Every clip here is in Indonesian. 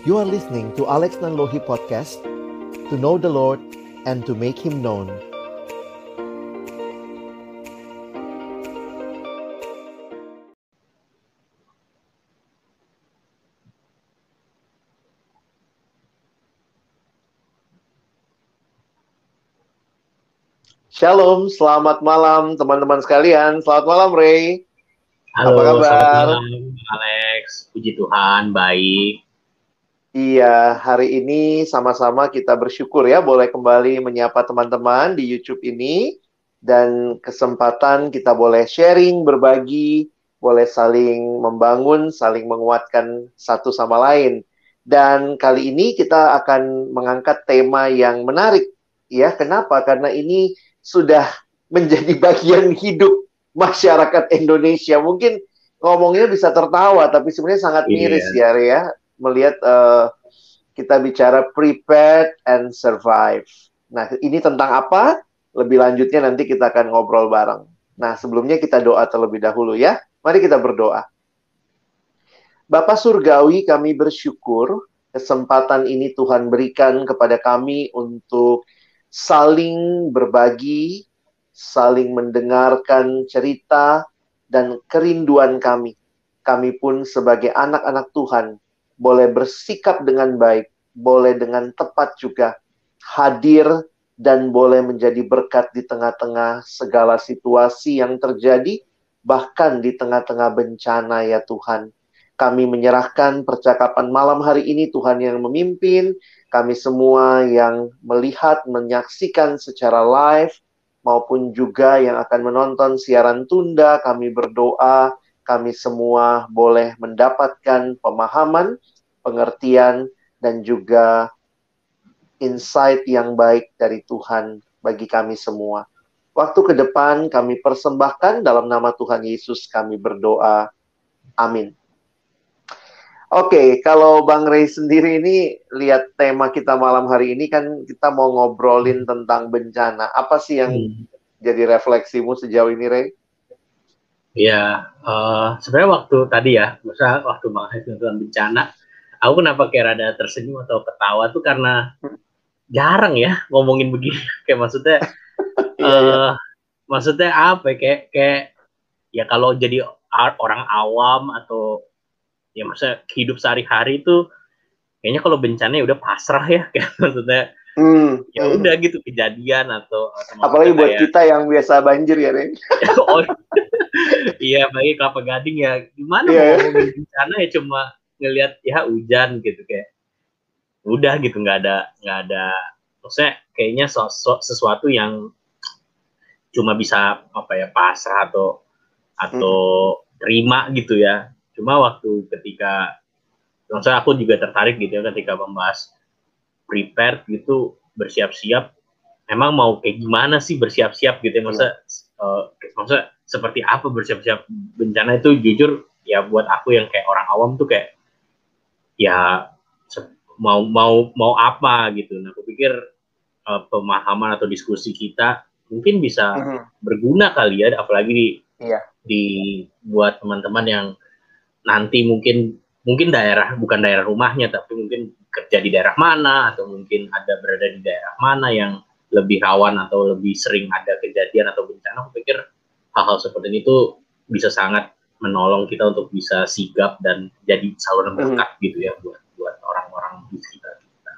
You are listening to Alex Nanlohi Podcast To know the Lord and to make Him known Shalom, selamat malam teman-teman sekalian. Selamat malam Ray. Halo, Apa kabar? Malam, Alex. Puji Tuhan, baik. Iya, hari ini sama-sama kita bersyukur ya boleh kembali menyapa teman-teman di YouTube ini dan kesempatan kita boleh sharing, berbagi, boleh saling membangun, saling menguatkan satu sama lain. Dan kali ini kita akan mengangkat tema yang menarik ya. Kenapa? Karena ini sudah menjadi bagian hidup masyarakat Indonesia. Mungkin ngomongnya bisa tertawa, tapi sebenarnya sangat iya. miris yeah. ya, ya, melihat uh, kita bicara prepared and survive. Nah, ini tentang apa? Lebih lanjutnya nanti kita akan ngobrol bareng. Nah, sebelumnya kita doa terlebih dahulu ya. Mari kita berdoa. Bapak Surgawi, kami bersyukur kesempatan ini Tuhan berikan kepada kami untuk saling berbagi, saling mendengarkan cerita dan kerinduan kami. Kami pun sebagai anak-anak Tuhan boleh bersikap dengan baik, boleh dengan tepat juga hadir dan boleh menjadi berkat di tengah-tengah segala situasi yang terjadi, bahkan di tengah-tengah bencana ya Tuhan. Kami menyerahkan percakapan malam hari ini Tuhan yang memimpin, kami semua yang melihat, menyaksikan secara live, maupun juga yang akan menonton siaran tunda, kami berdoa, kami semua boleh mendapatkan pemahaman, pengertian, dan juga insight yang baik dari Tuhan bagi kami semua. Waktu ke depan kami persembahkan dalam nama Tuhan Yesus kami berdoa. Amin. Oke, okay, kalau Bang Ray sendiri ini lihat tema kita malam hari ini kan kita mau ngobrolin tentang bencana. Apa sih yang hmm. jadi refleksimu sejauh ini, Ray? Ya, uh, sebenarnya waktu tadi ya, masa waktu Ray tentang bencana, aku kenapa kayak rada tersenyum atau ketawa tuh karena jarang ya ngomongin begini. kayak maksudnya, uh, maksudnya apa? Ya? Kayak kayak ya kalau jadi orang awam atau ya masa hidup sehari-hari itu kayaknya kalau bencana ya udah pasrah ya kayak maksudnya hmm, ya hmm. udah gitu kejadian atau, apalagi buat kayak, kita yang biasa banjir ya Ren oh, iya bagi kelapa gading ya gimana yeah. mau bencana ya cuma ngelihat ya hujan gitu kayak udah gitu nggak ada nggak ada maksudnya kayaknya sosok sesuatu yang cuma bisa apa ya pasrah atau atau hmm. terima gitu ya Cuma waktu ketika maksudnya aku juga tertarik gitu ya ketika membahas prepared gitu bersiap-siap emang mau kayak gimana sih bersiap-siap gitu ya maksudnya uh, maksudnya seperti apa bersiap-siap bencana itu jujur ya buat aku yang kayak orang awam tuh kayak ya mau mau mau apa gitu nah aku pikir uh, pemahaman atau diskusi kita mungkin bisa uh -huh. berguna kali ya apalagi di iya. di buat teman-teman yang nanti mungkin mungkin daerah bukan daerah rumahnya tapi mungkin kerja di daerah mana atau mungkin ada berada di daerah mana yang lebih rawan atau lebih sering ada kejadian atau bencana aku pikir hal-hal seperti ini tuh bisa sangat menolong kita untuk bisa sigap dan jadi saluran hmm. berkat hmm. gitu ya buat buat orang-orang di sekitar kita.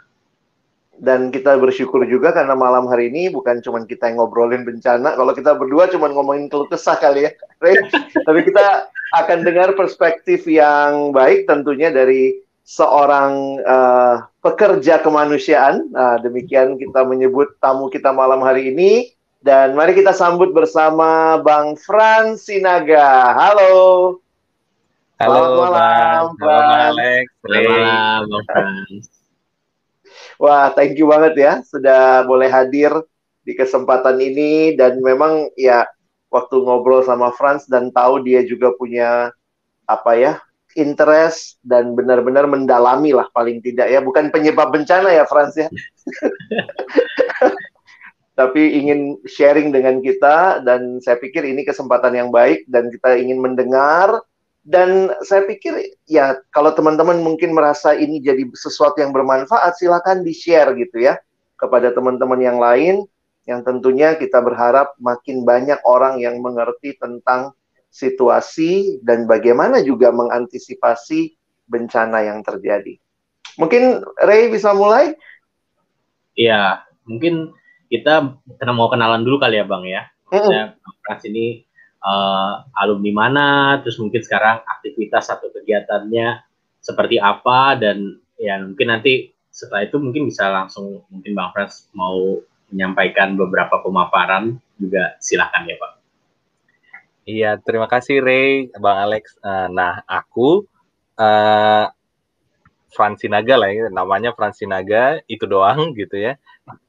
Dan kita bersyukur juga karena malam hari ini bukan cuma kita yang ngobrolin bencana, kalau kita berdua cuma ngomongin keluh kesah kali ya, Tapi kita akan dengar perspektif yang baik tentunya dari seorang uh, pekerja kemanusiaan. Nah, demikian kita menyebut tamu kita malam hari ini. Dan mari kita sambut bersama Bang Frans Sinaga. Halo. Halo, Selamat malam, Bang. Halo, Alex. Selamat malam, Bang Frans. Wah, thank you banget ya sudah boleh hadir di kesempatan ini dan memang ya waktu ngobrol sama Franz dan tahu dia juga punya apa ya interest dan benar-benar mendalami lah paling tidak ya. Bukan penyebab bencana ya Franz ya. Tapi ingin sharing dengan kita dan saya pikir ini kesempatan yang baik dan kita ingin mendengar. Dan saya pikir ya kalau teman-teman mungkin merasa ini jadi sesuatu yang bermanfaat, silakan di-share gitu ya kepada teman-teman yang lain. Yang tentunya kita berharap makin banyak orang yang mengerti tentang situasi dan bagaimana juga mengantisipasi bencana yang terjadi. Mungkin Ray bisa mulai? Iya, mungkin kita mau kenalan dulu kali ya Bang ya. Maksudnya Frans ini uh, alumni mana, terus mungkin sekarang aktivitas atau kegiatannya seperti apa dan ya mungkin nanti setelah itu mungkin bisa langsung mungkin Bang Frans mau menyampaikan beberapa pemaparan juga silahkan ya Pak. Iya, terima kasih Ray, Bang Alex. Uh, nah, aku uh, Fransinaga lah ya, namanya Fransinaga itu doang gitu ya.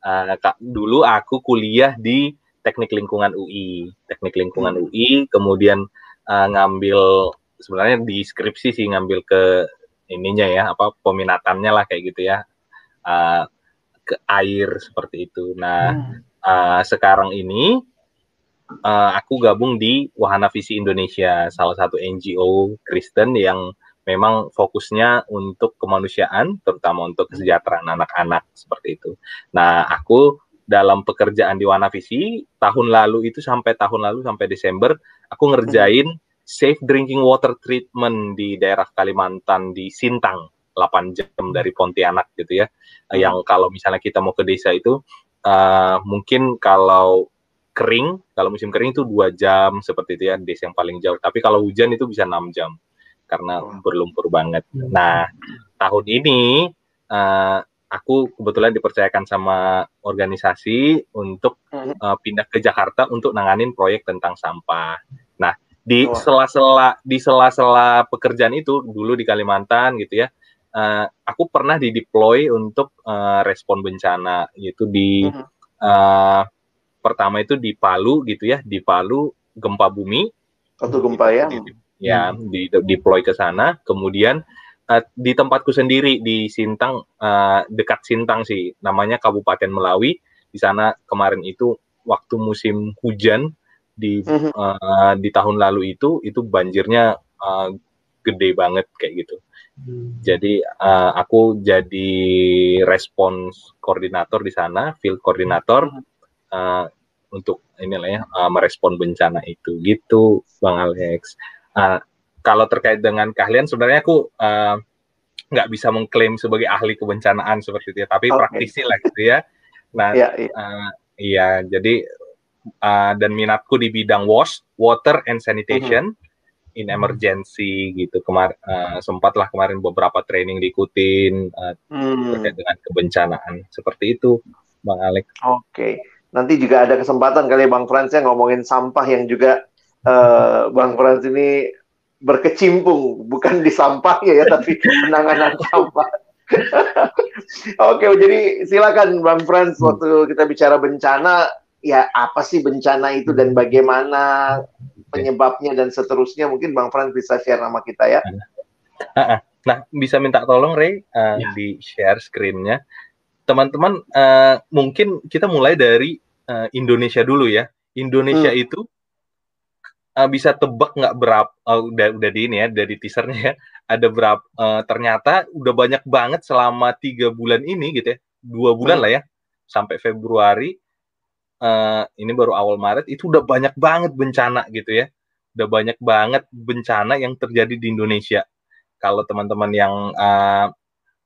Uh, kak, dulu aku kuliah di Teknik Lingkungan UI, Teknik Lingkungan hmm. UI, kemudian uh, ngambil sebenarnya di skripsi sih ngambil ke ininya ya, apa peminatannya lah kayak gitu ya. Uh, ke air seperti itu. Nah, hmm. uh, sekarang ini uh, aku gabung di Wahana Visi Indonesia, salah satu NGO Kristen yang memang fokusnya untuk kemanusiaan, terutama untuk kesejahteraan anak-anak seperti itu. Nah, aku dalam pekerjaan di Wana Visi tahun lalu itu sampai tahun lalu sampai Desember aku ngerjain safe drinking water treatment di daerah Kalimantan di Sintang 8 jam dari Pontianak gitu ya. Hmm. Yang kalau misalnya kita mau ke desa itu uh, mungkin kalau kering, kalau musim kering itu dua jam seperti itu ya, desa yang paling jauh. Tapi kalau hujan itu bisa enam jam karena berlumpur banget. Hmm. Nah, tahun ini uh, aku kebetulan dipercayakan sama organisasi untuk uh, pindah ke Jakarta untuk nanganin proyek tentang sampah. Nah, di sela-sela di sela-sela pekerjaan itu dulu di Kalimantan gitu ya. Uh, aku pernah dideploy untuk uh, respon bencana yaitu di uh, pertama itu di Palu gitu ya, di Palu gempa bumi. Satu gempa ya. Di, ya hmm. di deploy ke sana kemudian uh, di tempatku sendiri di Sintang uh, dekat Sintang sih namanya Kabupaten Melawi di sana kemarin itu waktu musim hujan di hmm. uh, di tahun lalu itu itu banjirnya uh, gede banget kayak gitu hmm. jadi uh, aku jadi respons koordinator di sana field koordinator uh, untuk inilah ya uh, merespon bencana itu gitu bang Alex Uh, kalau terkait dengan keahlian sebenarnya aku uh, nggak bisa mengklaim sebagai ahli kebencanaan seperti itu ya, tapi okay. praktisi lah gitu ya. Nah, yeah, yeah. Uh, iya jadi uh, dan minatku di bidang wash, water and sanitation. Mm -hmm in emergency gitu kemarin uh, sempatlah kemarin beberapa training diikutin uh, hmm. terkait dengan kebencanaan seperti itu bang Alex. Oke, okay. Nanti juga ada kesempatan kali bang Frans ya ngomongin sampah yang juga uh, Bang Frans ini berkecimpung bukan di sampah ya, tapi penanganan sampah. Oke, jadi silakan Bang Frans hmm. waktu kita bicara bencana, ya apa sih bencana itu dan bagaimana penyebabnya dan seterusnya mungkin Bang Frans bisa share nama kita ya. Nah, bisa minta tolong Ray uh, ya. di share screen-nya. Teman-teman, uh, mungkin kita mulai dari uh, Indonesia dulu ya. Indonesia hmm. itu uh, bisa tebak nggak berapa uh, udah udah di ini ya dari teasernya ya ada berapa uh, ternyata udah banyak banget selama tiga bulan ini gitu ya dua bulan hmm. lah ya sampai Februari uh, ini baru awal Maret itu udah banyak banget bencana gitu ya udah banyak banget bencana yang terjadi di Indonesia kalau teman-teman yang uh,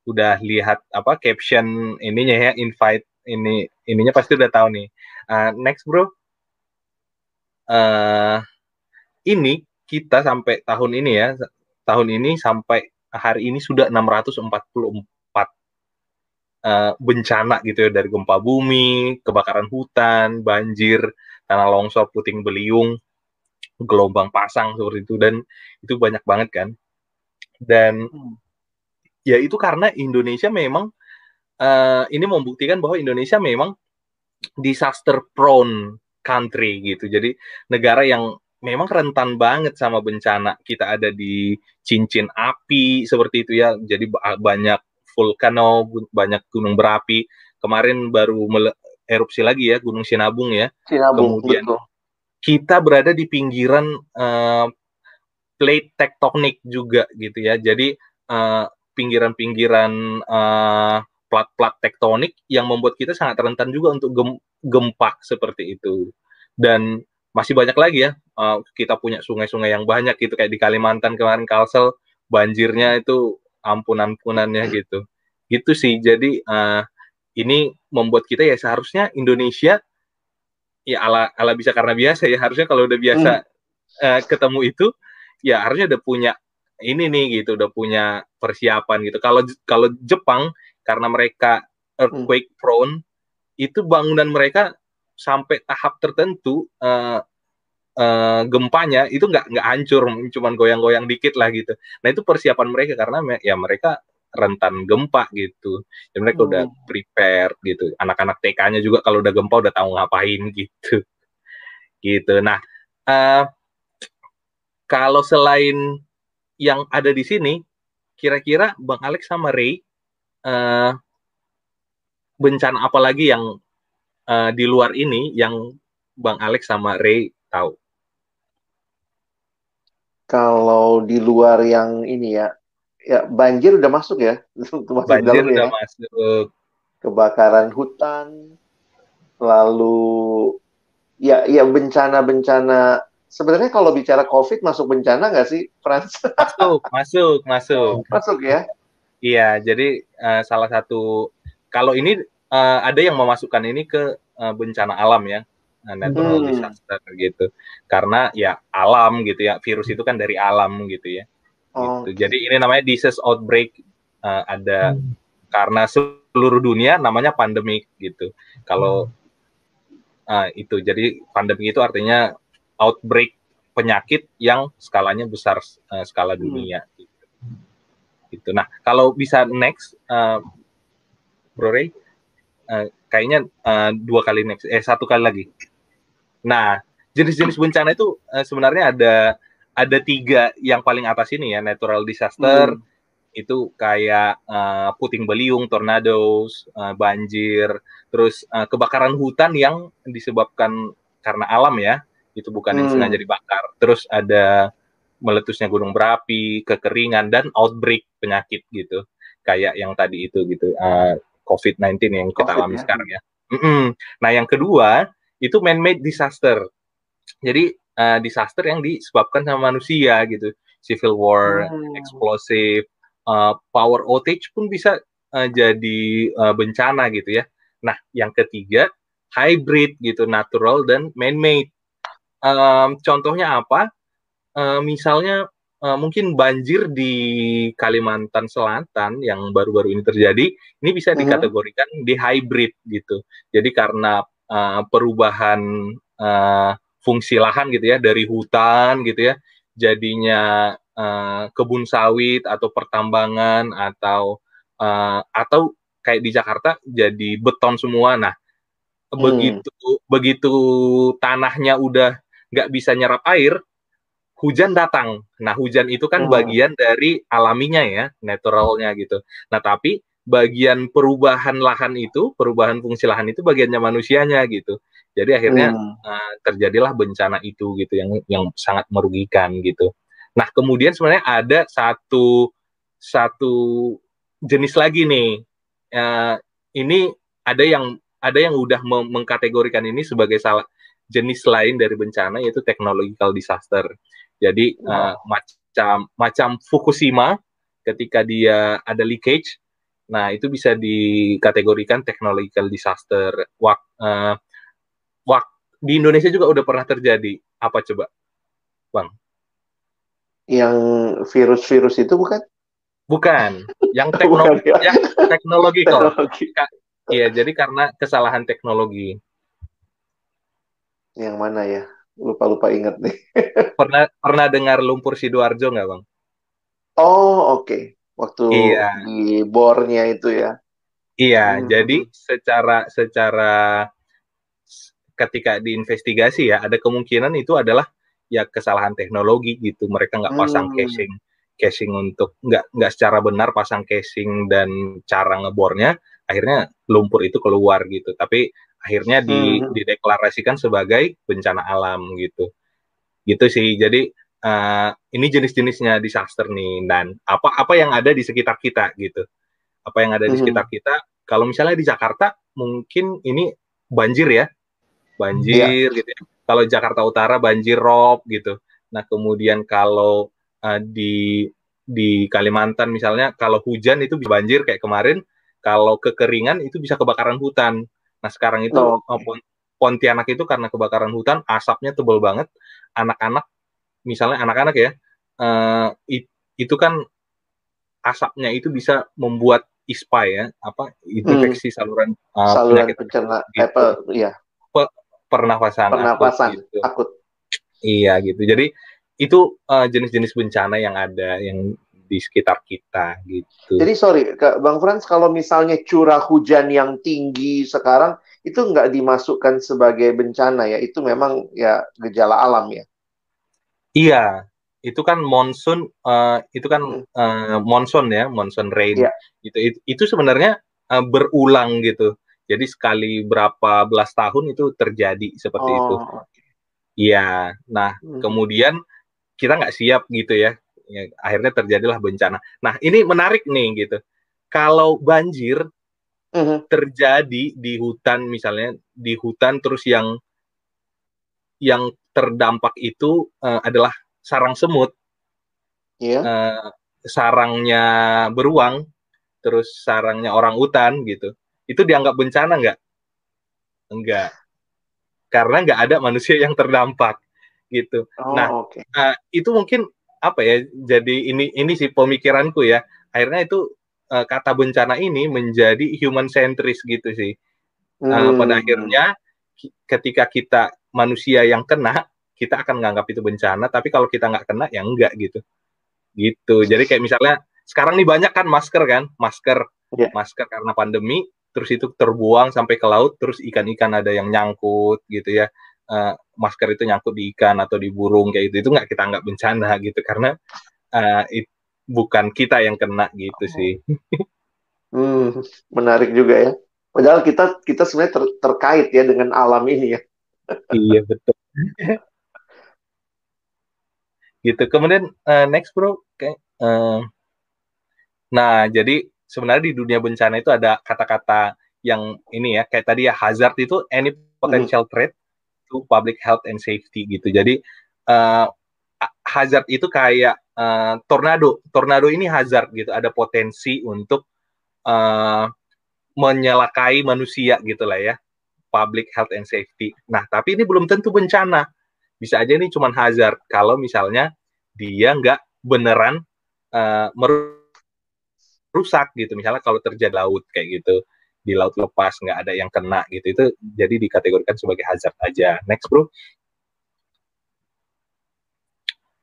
udah lihat apa caption ininya ya invite ini ininya pasti udah tahu nih uh, next bro uh, ini kita sampai tahun ini ya, tahun ini sampai hari ini sudah 644 uh, eh, bencana gitu ya dari gempa bumi, kebakaran hutan, banjir, tanah longsor, puting beliung, gelombang pasang seperti itu dan itu banyak banget kan. Dan hmm. Ya itu karena Indonesia memang uh, ini membuktikan bahwa Indonesia memang disaster prone country gitu. Jadi negara yang memang rentan banget sama bencana. Kita ada di cincin api seperti itu ya. Jadi banyak vulkano, banyak gunung berapi. Kemarin baru erupsi lagi ya Gunung Sinabung ya. Sinabung, Kemudian betul. kita berada di pinggiran uh, plate tektonik juga gitu ya. Jadi uh, pinggiran-pinggiran uh, plat-plat tektonik yang membuat kita sangat rentan juga untuk gem gempa seperti itu. Dan masih banyak lagi ya, uh, kita punya sungai-sungai yang banyak gitu kayak di Kalimantan kemarin Kalsel banjirnya itu ampun-ampunannya gitu. Gitu sih. Jadi uh, ini membuat kita ya seharusnya Indonesia ya ala ala bisa karena biasa ya harusnya kalau udah biasa hmm. uh, ketemu itu ya harusnya udah punya ini nih gitu udah punya persiapan gitu. Kalau kalau Jepang karena mereka earthquake prone itu bangunan mereka sampai tahap tertentu uh, uh, gempanya itu nggak nggak hancur cuman goyang-goyang dikit lah gitu. Nah itu persiapan mereka karena ya mereka rentan gempa gitu. Dan mereka hmm. udah prepare gitu. Anak-anak TK-nya juga kalau udah gempa udah tahu ngapain gitu. Gitu. Nah uh, kalau selain yang ada di sini kira-kira Bang Alex sama Ray uh, bencana apa lagi yang uh, di luar ini yang Bang Alex sama Ray tahu? Kalau di luar yang ini ya, ya banjir udah masuk ya, masuk banjir udah ya. masuk. Kebakaran hutan, lalu ya ya bencana-bencana. Sebenarnya kalau bicara COVID masuk bencana nggak sih, Frans? Masuk, masuk, masuk. Masuk ya. Iya, jadi uh, salah satu kalau ini uh, ada yang memasukkan ini ke uh, bencana alam ya natural hmm. disaster gitu karena ya alam gitu ya virus itu kan dari alam gitu ya oh. gitu. jadi ini namanya disease outbreak uh, ada hmm. karena seluruh dunia namanya pandemik gitu kalau uh, itu jadi pandemi itu artinya outbreak penyakit yang skalanya besar uh, skala hmm. dunia hmm. gitu. gitu nah kalau bisa next uh, Bro Ray uh, kayaknya uh, dua kali next eh satu kali lagi. Nah, jenis-jenis bencana itu uh, sebenarnya ada ada tiga yang paling atas ini ya natural disaster hmm. itu kayak uh, puting beliung, tornadoes, uh, banjir, terus uh, kebakaran hutan yang disebabkan karena alam ya itu bukan hmm. yang sengaja dibakar. Terus ada meletusnya gunung berapi, kekeringan dan outbreak penyakit gitu kayak yang tadi itu gitu. Uh, COVID-19 yang kita COVID, alami ya. sekarang ya. Mm -mm. Nah, yang kedua itu man-made disaster. Jadi uh, disaster yang disebabkan sama manusia gitu. Civil war, hmm. explosive, uh, power outage pun bisa uh, jadi uh, bencana gitu ya. Nah, yang ketiga hybrid gitu, natural dan man-made. Um, contohnya apa? Uh, misalnya uh, mungkin banjir di Kalimantan Selatan yang baru-baru ini terjadi, ini bisa dikategorikan di hybrid gitu. Jadi karena uh, perubahan uh, fungsi lahan gitu ya dari hutan gitu ya, jadinya uh, kebun sawit atau pertambangan atau uh, atau kayak di Jakarta jadi beton semua. Nah, hmm. begitu begitu tanahnya udah nggak bisa nyerap air, hujan datang. Nah, hujan itu kan oh. bagian dari alaminya ya, naturalnya gitu. Nah, tapi bagian perubahan lahan itu, perubahan fungsi lahan itu bagiannya manusianya gitu. Jadi akhirnya hmm. uh, terjadilah bencana itu gitu yang yang sangat merugikan gitu. Nah, kemudian sebenarnya ada satu satu jenis lagi nih. Uh, ini ada yang ada yang udah mengkategorikan ini sebagai salah jenis lain dari bencana yaitu technological disaster. Jadi wow. uh, macam macam Fukushima ketika dia ada leakage, nah itu bisa dikategorikan technological disaster. Wak, uh, wak di Indonesia juga udah pernah terjadi. Apa coba, Bang? Yang virus-virus itu bukan? Bukan. Yang teknologi, ya. yang teknologi. Iya, jadi karena kesalahan teknologi. Yang mana ya? lupa-lupa inget nih. pernah pernah dengar lumpur sidoarjo nggak bang? Oh oke, okay. waktu iya. di bornya itu ya. Iya, hmm. jadi secara secara ketika diinvestigasi ya ada kemungkinan itu adalah ya kesalahan teknologi gitu mereka nggak pasang hmm. casing casing untuk nggak nggak secara benar pasang casing dan cara ngebornya akhirnya lumpur itu keluar gitu tapi akhirnya di, hmm. dideklarasikan sebagai bencana alam gitu gitu sih jadi uh, ini jenis-jenisnya disaster nih dan apa apa yang ada di sekitar kita gitu. Apa yang ada di mm -hmm. sekitar kita. Kalau misalnya di Jakarta mungkin ini banjir ya. Banjir yeah. gitu ya. Kalau Jakarta Utara banjir rob gitu. Nah, kemudian kalau uh, di di Kalimantan misalnya kalau hujan itu bisa banjir kayak kemarin, kalau kekeringan itu bisa kebakaran hutan. Nah, sekarang itu oh, okay. Pontianak itu karena kebakaran hutan, asapnya tebal banget. Anak-anak misalnya anak-anak ya, uh, itu kan asapnya itu bisa membuat ISPA ya, apa infeksi hmm. saluran uh, saluran pencerna gitu. apa ya. Pe pernafasan, pernafasan akut, gitu. akut. Iya gitu. Jadi itu jenis eh, jenis-jenis bencana yang ada yang di sekitar kita gitu. Jadi sorry, Bang Frans, kalau misalnya curah hujan yang tinggi sekarang itu nggak dimasukkan sebagai bencana ya, itu memang ya gejala alam ya. Iya, itu kan monsoon, uh, itu kan uh, monsoon ya, monsoon rain. Yeah. Itu, itu itu sebenarnya uh, berulang gitu. Jadi sekali berapa belas tahun itu terjadi seperti oh. itu. Iya. Nah, hmm. kemudian kita nggak siap gitu ya. Ya. Akhirnya terjadilah bencana. Nah ini menarik nih gitu. Kalau banjir uh-huh. terjadi di hutan misalnya di hutan terus yang yang terdampak itu uh, adalah sarang semut. Yeah. Iya. Uh, sarangnya beruang, terus sarangnya orang hutan gitu. Itu dianggap bencana nggak? Enggak. Karena nggak ada manusia yang terdampak gitu. Oh, nah, okay. uh, itu mungkin apa ya? Jadi ini ini sih pemikiranku ya. Akhirnya itu uh, kata bencana ini menjadi human centris gitu sih. Uh, Pada akhirnya ketika kita manusia yang kena, kita akan menganggap itu bencana. Tapi kalau kita nggak kena, ya enggak gitu. Gitu. Jadi kayak misalnya sekarang nih banyak kan masker kan, masker, yeah. masker karena pandemi, terus itu terbuang sampai ke laut, terus ikan-ikan ada yang nyangkut gitu ya uh, masker itu nyangkut di ikan atau di burung kayak gitu itu nggak kita anggap bencana gitu karena uh, it, bukan kita yang kena gitu sih. hmm, menarik juga ya. Padahal kita kita sebenarnya ter, terkait ya dengan alam ini ya. iya betul. gitu. Kemudian uh, next bro, kayak uh, nah jadi sebenarnya di dunia bencana itu ada kata-kata yang ini ya kayak tadi ya hazard itu any potential hmm. threat to public health and safety gitu. Jadi uh, hazard itu kayak uh, tornado. Tornado ini hazard gitu, ada potensi untuk uh, menyalakai manusia gitu lah ya. Public health and safety. Nah, tapi ini belum tentu bencana. Bisa aja ini cuma hazard kalau misalnya dia nggak beneran uh, merusak gitu. Misalnya kalau terjadi laut kayak gitu di laut lepas nggak ada yang kena gitu. Itu jadi dikategorikan sebagai hazard aja. Next bro.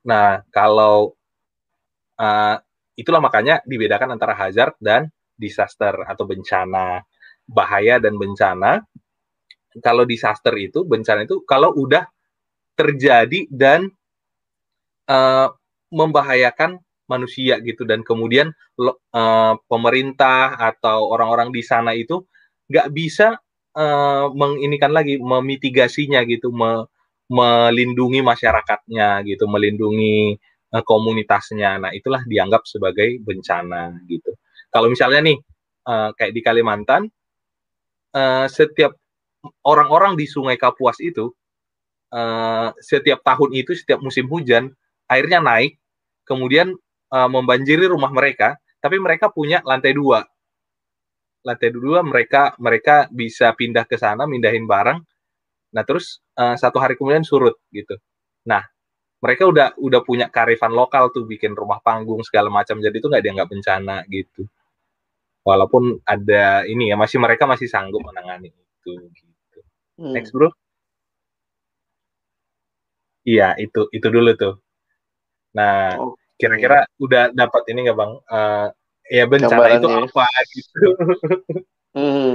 Nah kalau uh, itulah makanya dibedakan antara hazard dan disaster atau bencana. Bahaya dan bencana. Kalau disaster itu bencana itu kalau udah terjadi dan uh, membahayakan manusia gitu. Dan kemudian uh, pemerintah atau orang-orang di sana itu nggak bisa uh, menginikan lagi memitigasinya gitu me, melindungi masyarakatnya gitu melindungi uh, komunitasnya. Nah itulah dianggap sebagai bencana gitu. Kalau misalnya nih uh, kayak di Kalimantan uh, setiap orang-orang di Sungai Kapuas itu uh, setiap tahun itu setiap musim hujan airnya naik kemudian uh, membanjiri rumah mereka, tapi mereka punya lantai dua. Lantai dua mereka mereka bisa pindah ke sana, mindahin barang. Nah terus uh, satu hari kemudian surut gitu. Nah mereka udah udah punya karifan lokal tuh bikin rumah panggung segala macam, jadi itu nggak dianggap bencana gitu. Walaupun ada ini ya masih mereka masih sanggup menangani itu gitu. Hmm. Next bro. Iya itu itu dulu tuh. Nah, oh. Kira-kira udah dapat ini nggak bang? Uh, ya bencana itu apa gitu? hmm.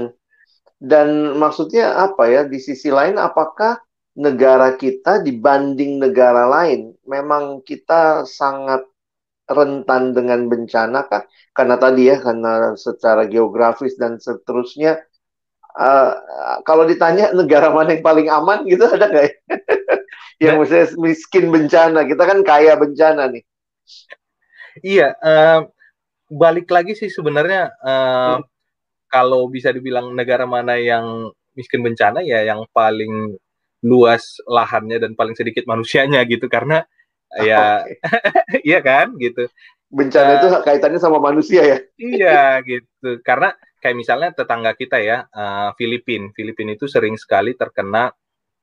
Dan maksudnya apa ya? Di sisi lain, apakah negara kita dibanding negara lain memang kita sangat rentan dengan bencana kah? Karena tadi ya, karena secara geografis dan seterusnya. Uh, kalau ditanya negara mana yang paling aman gitu ada nggak ya? yang maksudnya miskin bencana. Kita kan kaya bencana nih. Iya, uh, balik lagi sih sebenarnya uh, hmm. kalau bisa dibilang negara mana yang miskin bencana ya yang paling luas lahannya dan paling sedikit manusianya gitu karena oh, ya okay. iya kan gitu. Bencana uh, itu kaitannya sama manusia ya. Iya gitu. Karena kayak misalnya tetangga kita ya, uh, Filipin. Filipin itu sering sekali terkena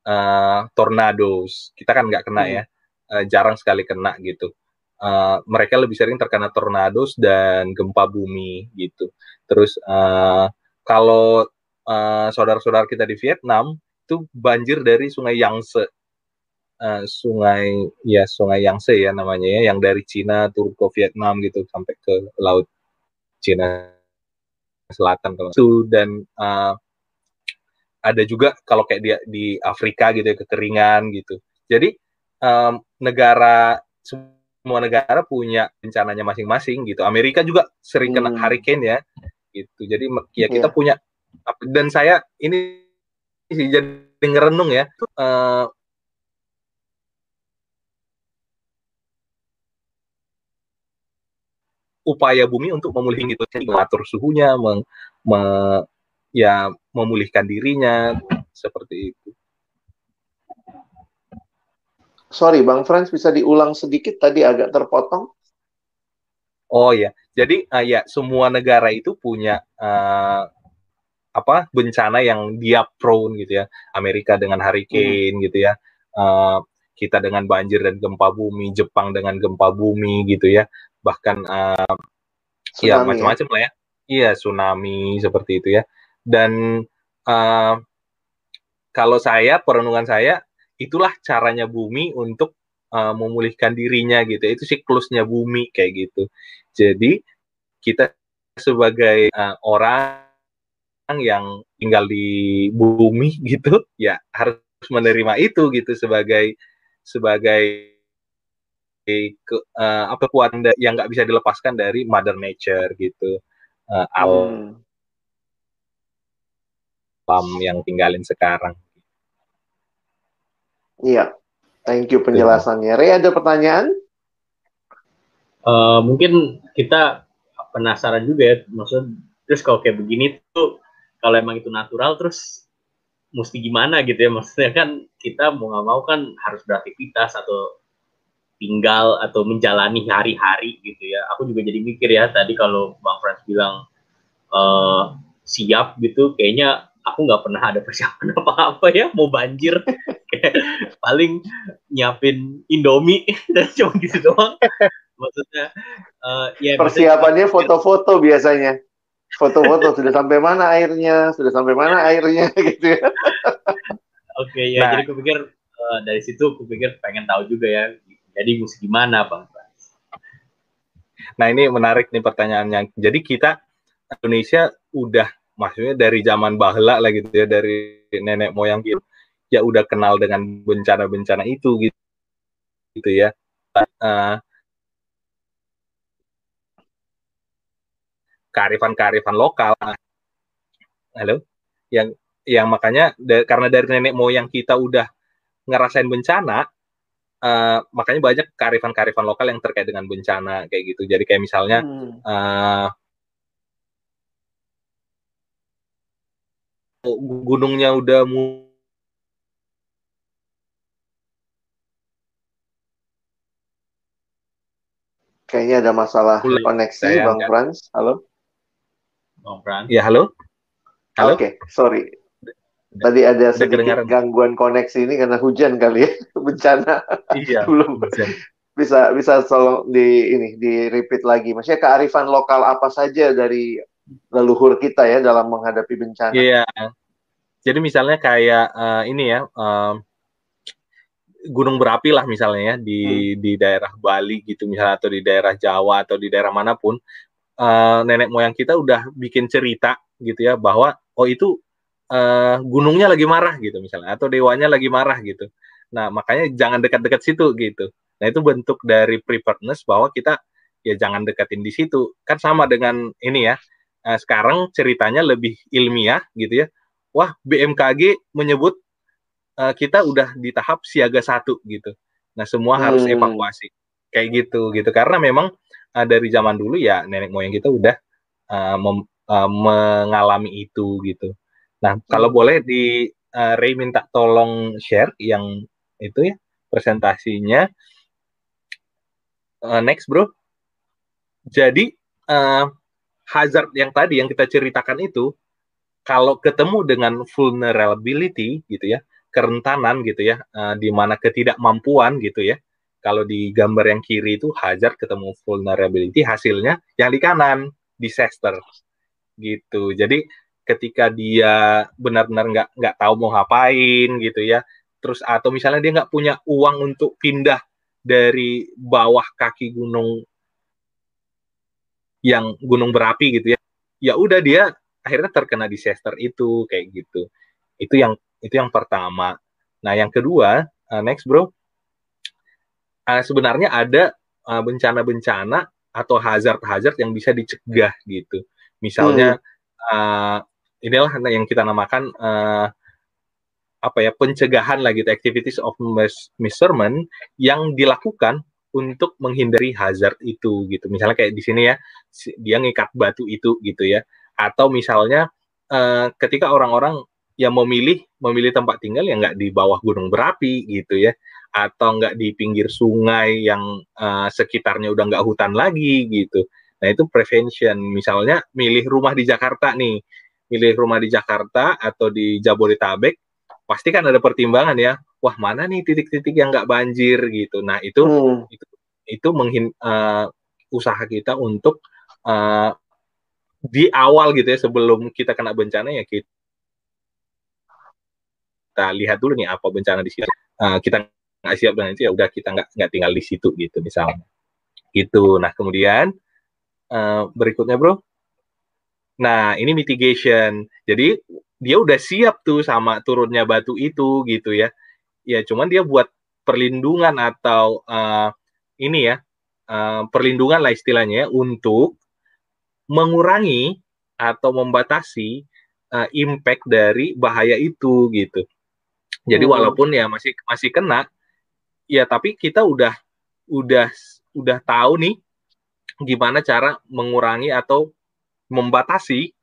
uh, tornados. Kita kan nggak kena hmm. ya, uh, jarang sekali kena gitu. Uh, mereka lebih sering terkena tornados dan gempa bumi gitu. Terus uh, kalau uh, saudara-saudara kita di Vietnam itu banjir dari Sungai Yangtze. Uh, sungai ya Sungai Yangtze ya namanya ya yang dari Cina turun ke Vietnam gitu sampai ke laut Cina Selatan kalau itu dan uh, ada juga kalau kayak di di Afrika gitu ya kekeringan gitu. Jadi um, negara semua negara punya bencananya masing-masing gitu. Amerika juga sering kena hmm. hurricane ya gitu. Jadi ya kita yeah. punya dan saya ini sih jadi ngerenung ya. Uh, upaya bumi untuk memulihkan gitu, mengatur suhunya, meng, me, ya memulihkan dirinya seperti itu. Sorry, Bang Frans bisa diulang sedikit tadi agak terpotong. Oh ya, jadi uh, ya semua negara itu punya uh, apa bencana yang dia prone gitu ya. Amerika dengan hurricane hmm. gitu ya. Uh, kita dengan banjir dan gempa bumi, Jepang dengan gempa bumi gitu ya. Bahkan uh, ya, ya? macam-macam lah ya. Iya, tsunami seperti itu ya. Dan uh, kalau saya perenungan saya itulah caranya bumi untuk uh, memulihkan dirinya gitu. Itu siklusnya bumi kayak gitu. Jadi kita sebagai uh, orang yang tinggal di bumi gitu ya harus menerima itu gitu sebagai sebagai ke, uh, apa kekuatan yang nggak bisa dilepaskan dari mother nature gitu uh, hmm alam yang tinggalin sekarang. Iya, thank you penjelasannya. Ray ada pertanyaan? Uh, mungkin kita penasaran juga ya, maksud terus kalau kayak begini tuh kalau emang itu natural terus mesti gimana gitu ya maksudnya kan kita mau nggak mau kan harus beraktivitas atau tinggal atau menjalani hari-hari gitu ya aku juga jadi mikir ya tadi kalau bang Frans bilang uh, siap gitu kayaknya aku nggak pernah ada persiapan apa-apa ya mau banjir. Paling nyiapin indomie dan cuma gitu doang. Maksudnya uh, ya persiapannya foto-foto biasanya. Foto-foto sudah sampai mana airnya sudah sampai mana airnya gitu ya. Oke okay, ya nah. jadi aku pikir uh, dari situ aku pikir pengen tahu juga ya jadi mesti gimana bang? Nah ini menarik nih pertanyaannya. Jadi kita Indonesia udah maksudnya dari zaman bahla lah gitu ya dari nenek moyang kita ya udah kenal dengan bencana-bencana itu gitu gitu ya. Uh, kearifan-kearifan lokal. Halo? Yang yang makanya da, karena dari nenek moyang kita udah ngerasain bencana uh, makanya banyak kearifan-kearifan lokal yang terkait dengan bencana kayak gitu. Jadi kayak misalnya hmm. uh, gunungnya udah mu Kayaknya ada masalah Mulai. koneksi, Saya Bang enggak. Frans. Halo? Bang Frans. Ya, halo? Halo? Oke, okay, sorry. Tadi ada sedikit gangguan koneksi ini karena hujan kali ya, bencana. Iya. Belum. Hujan. Bisa bisa tolong di ini di repeat lagi. Maksudnya kearifan lokal apa saja dari leluhur kita ya dalam menghadapi bencana? Iya. Jadi misalnya kayak uh, ini ya uh, gunung berapi lah misalnya ya di hmm. di daerah Bali gitu misalnya atau di daerah Jawa atau di daerah mana pun uh, nenek moyang kita udah bikin cerita gitu ya bahwa oh itu uh, gunungnya lagi marah gitu misalnya atau dewanya lagi marah gitu. Nah makanya jangan dekat-dekat situ gitu. Nah itu bentuk dari preparedness bahwa kita ya jangan deketin di situ. Kan sama dengan ini ya. Uh, sekarang ceritanya lebih ilmiah gitu ya wah BMKG menyebut uh, kita udah di tahap siaga satu gitu. Nah semua harus hmm. evakuasi kayak gitu gitu karena memang uh, dari zaman dulu ya nenek moyang kita udah uh, mem, uh, mengalami itu gitu. Nah kalau boleh di uh, Ray minta tolong share yang itu ya presentasinya. Uh, next bro. Jadi uh, hazard yang tadi yang kita ceritakan itu kalau ketemu dengan vulnerability gitu ya kerentanan gitu ya, uh, di mana ketidakmampuan gitu ya. Kalau di gambar yang kiri itu Hazard ketemu vulnerability, hasilnya yang di kanan disaster gitu. Jadi ketika dia benar-benar nggak nggak tahu mau ngapain gitu ya, terus atau misalnya dia nggak punya uang untuk pindah dari bawah kaki gunung yang gunung berapi gitu ya, ya udah dia akhirnya terkena disaster itu kayak gitu. Itu yang itu yang pertama. Nah, yang kedua, uh, next bro, uh, sebenarnya ada bencana bencana-bencana atau hazard-hazard yang bisa dicegah gitu. Misalnya, hmm. uh, inilah yang kita namakan uh, apa ya pencegahan lagi gitu, activities of measurement yang dilakukan untuk menghindari hazard itu gitu. Misalnya kayak di sini ya, dia ngikat batu itu gitu ya. Atau misalnya uh, ketika orang-orang yang memilih memilih tempat tinggal yang nggak di bawah gunung berapi gitu ya. Atau nggak di pinggir sungai yang uh, sekitarnya udah nggak hutan lagi gitu. Nah itu prevention. Misalnya milih rumah di Jakarta nih. Milih rumah di Jakarta atau di Jabodetabek pasti kan ada pertimbangan ya wah mana nih titik-titik yang nggak banjir gitu. Nah itu hmm. itu itu menghin uh, usaha kita untuk uh, di awal gitu ya sebelum kita kena bencana ya kita kita lihat dulu nih apa bencana di situ. Uh, kita nggak siap dan itu ya udah kita nggak nggak tinggal di situ gitu misalnya. Gitu. Nah kemudian uh, berikutnya bro. Nah ini mitigation. Jadi dia udah siap tuh sama turunnya batu itu gitu ya ya cuman dia buat perlindungan atau uh, ini ya uh, perlindungan lah istilahnya ya, untuk mengurangi atau membatasi uh, impact dari bahaya itu gitu. Jadi hmm. walaupun ya masih masih kena, ya tapi kita udah udah udah tahu nih gimana cara mengurangi atau membatasi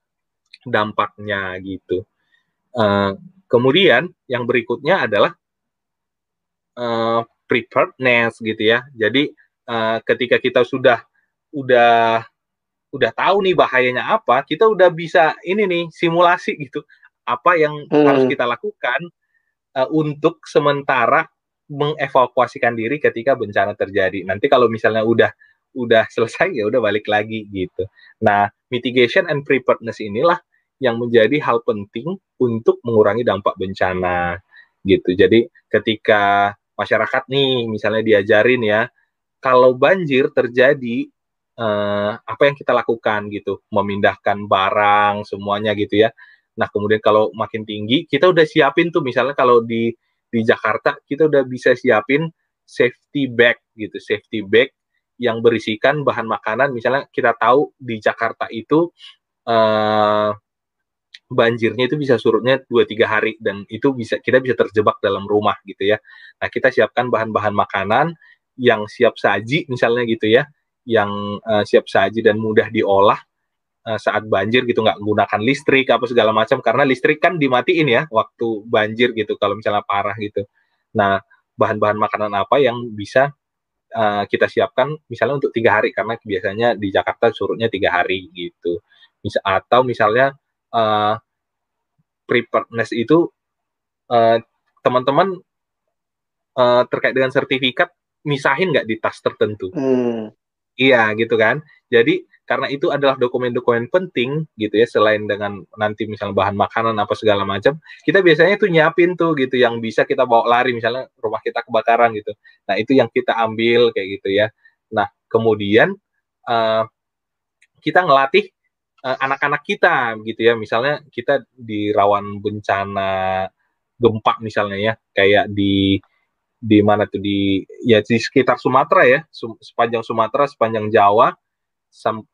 dampaknya gitu. Uh, kemudian yang berikutnya adalah uh, preparedness gitu ya. Jadi uh, ketika kita sudah udah udah tahu nih bahayanya apa, kita udah bisa ini nih simulasi gitu apa yang hmm. harus kita lakukan uh, untuk sementara mengevakuasikan diri ketika bencana terjadi. Nanti kalau misalnya udah udah selesai ya udah balik lagi gitu. Nah, mitigation and preparedness inilah yang menjadi hal penting untuk mengurangi dampak bencana gitu. Jadi ketika masyarakat nih misalnya diajarin ya, kalau banjir terjadi eh, apa yang kita lakukan gitu, memindahkan barang semuanya gitu ya. Nah, kemudian kalau makin tinggi, kita udah siapin tuh misalnya kalau di di Jakarta kita udah bisa siapin safety bag gitu, safety bag yang berisikan bahan makanan. Misalnya kita tahu di Jakarta itu uh, banjirnya itu bisa surutnya 2-3 hari dan itu bisa kita bisa terjebak dalam rumah gitu ya. Nah, kita siapkan bahan-bahan makanan yang siap saji misalnya gitu ya, yang uh, siap saji dan mudah diolah uh, saat banjir gitu nggak menggunakan listrik apa segala macam karena listrik kan dimatiin ya waktu banjir gitu kalau misalnya parah gitu. Nah bahan-bahan makanan apa yang bisa uh, kita siapkan misalnya untuk tiga hari karena biasanya di Jakarta surutnya tiga hari gitu. Bisa atau misalnya uh, preparedness itu uh, teman-teman uh, terkait dengan sertifikat misahin nggak di tas tertentu. Hmm. Iya gitu kan. Jadi karena itu adalah dokumen-dokumen penting gitu ya selain dengan nanti misalnya bahan makanan apa segala macam kita biasanya tuh nyiapin tuh gitu yang bisa kita bawa lari misalnya rumah kita kebakaran gitu nah itu yang kita ambil kayak gitu ya nah kemudian uh, kita ngelatih uh, anak-anak kita gitu ya misalnya kita di rawan bencana gempa misalnya ya kayak di di mana tuh di ya di sekitar Sumatera ya sepanjang Sumatera sepanjang Jawa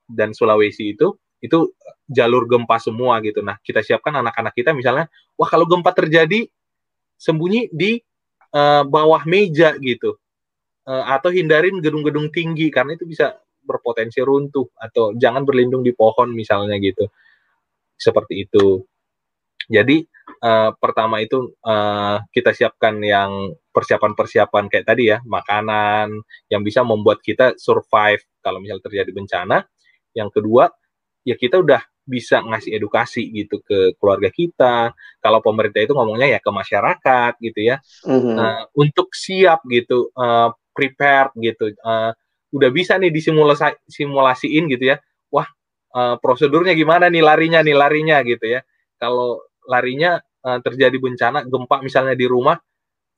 dan Sulawesi itu itu jalur gempa semua gitu. Nah, kita siapkan anak-anak kita misalnya, wah kalau gempa terjadi sembunyi di uh, bawah meja gitu uh, atau hindarin gedung-gedung tinggi karena itu bisa berpotensi runtuh atau jangan berlindung di pohon misalnya gitu seperti itu jadi uh, pertama itu uh, kita siapkan yang persiapan-persiapan kayak tadi ya makanan yang bisa membuat kita survive kalau misal terjadi bencana yang kedua ya kita udah bisa ngasih edukasi gitu ke keluarga kita. Kalau pemerintah itu ngomongnya ya ke masyarakat gitu ya, mm-hmm. uh, untuk siap gitu, uh, prepared gitu. Uh, udah bisa nih disimulasi simulasiin gitu ya. Wah, uh, prosedurnya gimana nih larinya nih larinya gitu ya. Kalau larinya uh, terjadi bencana gempa misalnya di rumah,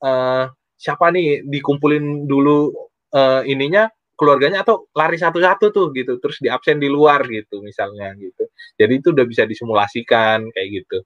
uh, siapa nih dikumpulin dulu uh, ininya keluarganya atau lari satu-satu tuh gitu terus di absen di luar gitu misalnya gitu jadi itu udah bisa disimulasikan kayak gitu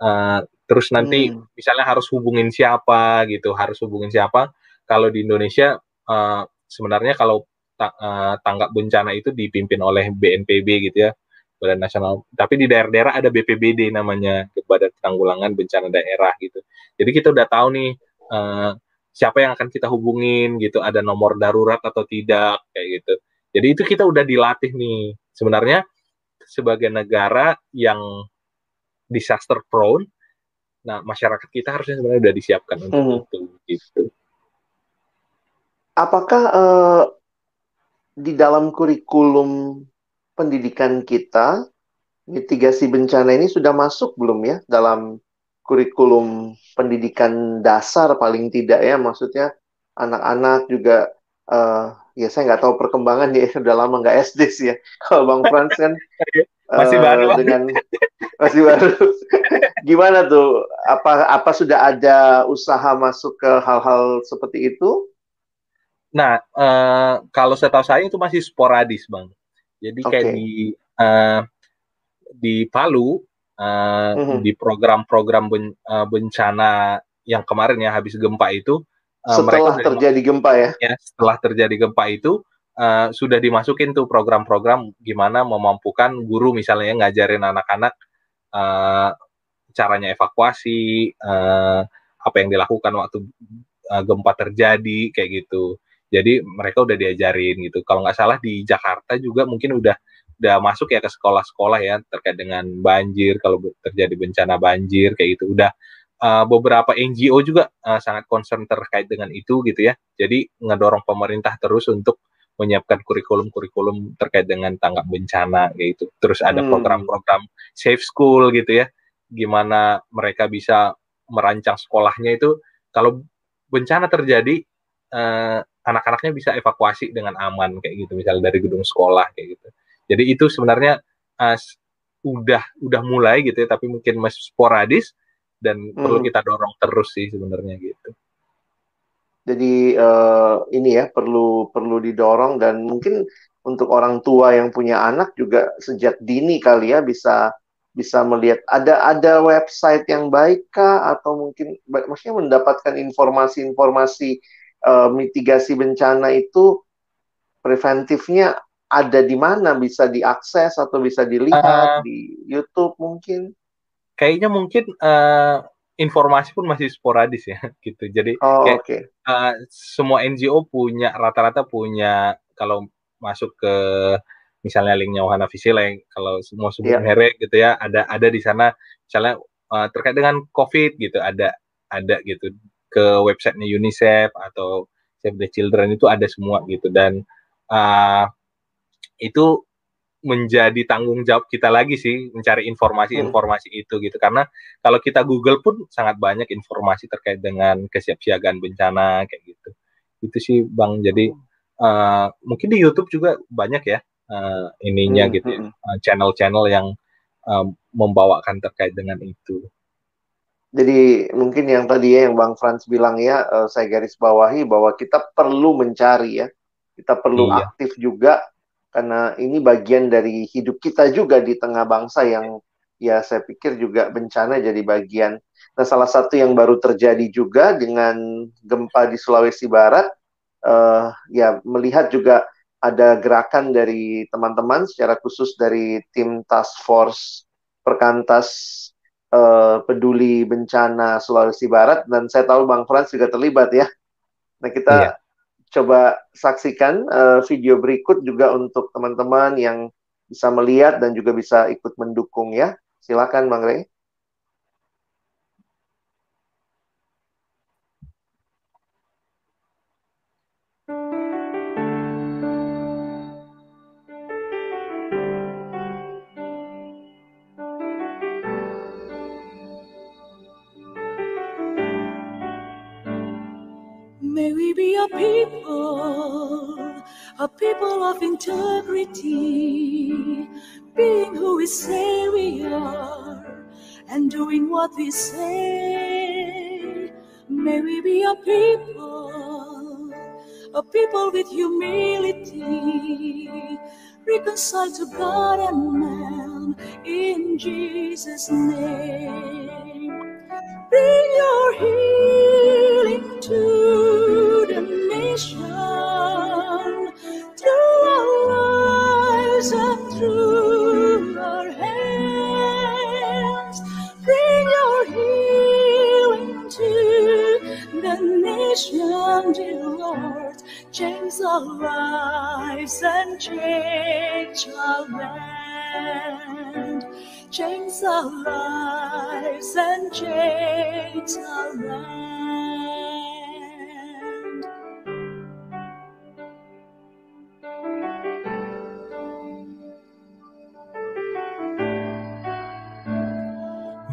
uh, terus nanti hmm. misalnya harus hubungin siapa gitu harus hubungin siapa kalau di Indonesia uh, sebenarnya kalau ta uh, tanggap bencana itu dipimpin oleh BNPB gitu ya Badan Nasional tapi di daerah-daerah ada BPBD namanya Badan Penanggulangan Bencana Daerah gitu jadi kita udah tahu nih uh, siapa yang akan kita hubungin gitu, ada nomor darurat atau tidak kayak gitu. Jadi itu kita udah dilatih nih. Sebenarnya sebagai negara yang disaster prone, nah masyarakat kita harusnya sebenarnya udah disiapkan untuk hmm. itu gitu. Apakah uh, di dalam kurikulum pendidikan kita mitigasi bencana ini sudah masuk belum ya dalam kurikulum pendidikan dasar? Paling tidak ya maksudnya anak-anak juga uh, ya saya nggak tahu perkembangan ya sudah lama nggak SD sih ya. Kalau Bang Frans kan masih uh, baru dengan masih baru. Gimana tuh? Apa apa sudah ada usaha masuk ke hal-hal seperti itu nah uh, kalau saya tahu saya itu masih sporadis bang jadi okay. kayak di uh, di Palu uh, mm-hmm. di program-program ben, uh, bencana yang kemarin ya habis gempa itu uh, setelah mereka terjadi gempa ya? ya setelah terjadi gempa itu uh, sudah dimasukin tuh program-program gimana memampukan guru misalnya ngajarin anak-anak uh, caranya evakuasi uh, apa yang dilakukan waktu uh, gempa terjadi kayak gitu jadi mereka udah diajarin gitu. Kalau nggak salah di Jakarta juga mungkin udah udah masuk ya ke sekolah-sekolah ya terkait dengan banjir kalau terjadi bencana banjir kayak gitu. Udah uh, beberapa NGO juga uh, sangat concern terkait dengan itu gitu ya. Jadi ngedorong pemerintah terus untuk menyiapkan kurikulum-kurikulum terkait dengan tanggap bencana kayak gitu. Terus ada hmm. program-program safe school gitu ya gimana mereka bisa merancang sekolahnya itu. Kalau bencana terjadi uh, anak-anaknya bisa evakuasi dengan aman kayak gitu misalnya dari gedung sekolah kayak gitu jadi itu sebenarnya uh, udah udah mulai gitu ya, tapi mungkin masih sporadis dan hmm. perlu kita dorong terus sih sebenarnya gitu. Jadi uh, ini ya perlu perlu didorong dan mungkin untuk orang tua yang punya anak juga sejak dini kali ya bisa bisa melihat ada ada website yang baik kah atau mungkin maksudnya mendapatkan informasi-informasi uh, mitigasi bencana itu preventifnya ada di mana bisa diakses atau bisa dilihat uh, di YouTube mungkin? Kayaknya mungkin uh, informasi pun masih sporadis ya gitu. Jadi oh, kayak okay. uh, semua NGO punya rata-rata punya kalau masuk ke misalnya linknya Wahana Visileng kalau semua sebut yeah. merek gitu ya ada ada di sana misalnya uh, terkait dengan COVID gitu ada ada gitu ke websitenya UNICEF atau Save the Children itu ada semua gitu. Dan uh, itu menjadi tanggung jawab kita lagi sih mencari informasi-informasi hmm. itu gitu. Karena kalau kita Google pun sangat banyak informasi terkait dengan kesiapsiagaan bencana kayak gitu. Itu sih bang. Jadi uh, mungkin di YouTube juga banyak ya uh, ininya hmm, gitu ya, uh, channel-channel yang uh, membawakan terkait dengan itu jadi mungkin yang tadi ya yang Bang Frans bilang ya uh, saya garis bawahi bahwa kita perlu mencari ya kita perlu iya. aktif juga karena ini bagian dari hidup kita juga di tengah bangsa yang ya saya pikir juga bencana jadi bagian. Nah, salah satu yang baru terjadi juga dengan gempa di Sulawesi Barat, uh, ya melihat juga ada gerakan dari teman-teman secara khusus dari tim task force perkantas uh, peduli bencana Sulawesi Barat dan saya tahu Bang Frans juga terlibat ya. Nah kita iya. coba saksikan uh, video berikut juga untuk teman-teman yang bisa melihat dan juga bisa ikut mendukung ya. Silakan Bang Rey. We be a people, a people of integrity, being who we say we are and doing what we say. May we be a people, a people with humility, reconciled to God and man in Jesus' name. Bring your healing to dear Lord. Change our lives and change our land change our lives and change our land.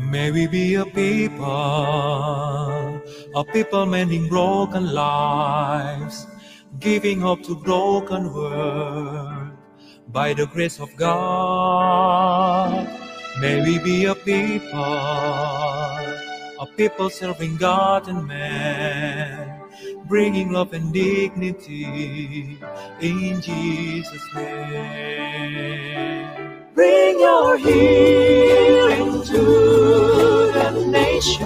May we be a people, a people mending broken lives, giving hope to broken world by the grace of God. May we be a people, a people serving God and man, bringing love and dignity in Jesus' name. Bring your healing to the nation,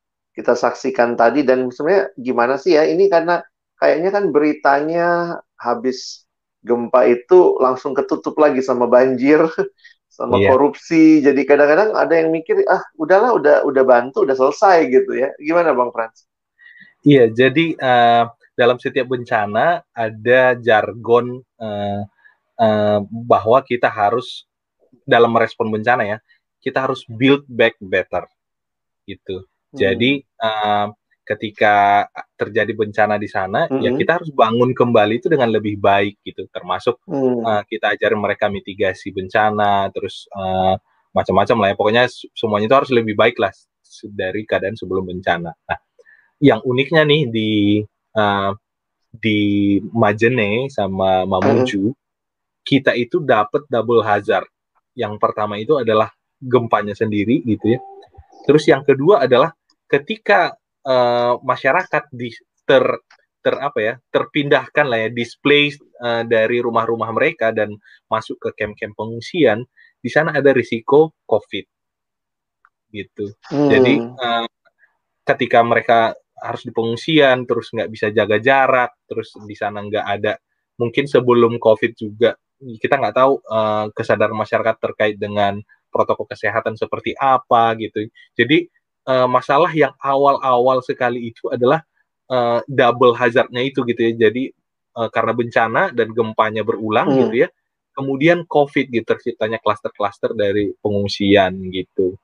kita saksikan tadi dan sebenarnya gimana sih ya ini karena kayaknya kan beritanya habis gempa itu langsung ketutup lagi sama banjir sama iya. korupsi. Jadi kadang-kadang ada yang mikir ah udahlah udah udah bantu udah selesai gitu ya. Gimana Bang Frans? Iya, jadi uh, dalam setiap bencana ada jargon uh, uh, bahwa kita harus dalam merespon bencana ya, kita harus build back better gitu. Hmm. Jadi uh, ketika terjadi bencana di sana, mm -hmm. ya kita harus bangun kembali itu dengan lebih baik gitu. Termasuk mm. uh, kita ajarin mereka mitigasi bencana, terus uh, macam-macam lah ya. Pokoknya semuanya itu harus lebih baik lah dari keadaan sebelum bencana. Nah, yang uniknya nih di uh, di Majene sama Mamuju, mm. kita itu dapat double hazard. Yang pertama itu adalah gempanya sendiri gitu ya. Terus yang kedua adalah ketika uh, masyarakat di ter ter apa ya terpindahkan lah ya display uh, dari rumah-rumah mereka dan masuk ke camp-camp pengungsian di sana ada risiko covid. Gitu. Hmm. jadi uh, ketika mereka harus di pengungsian terus nggak bisa jaga jarak terus di sana nggak ada mungkin sebelum covid juga kita nggak tahu uh, kesadaran masyarakat terkait dengan protokol kesehatan seperti apa gitu. Jadi uh, masalah yang awal-awal sekali itu adalah uh, double hazardnya itu gitu ya. Jadi uh, karena bencana dan gempanya berulang hmm. gitu ya. Kemudian COVID gitu terciptanya klaster-klaster dari pengungsian gitu.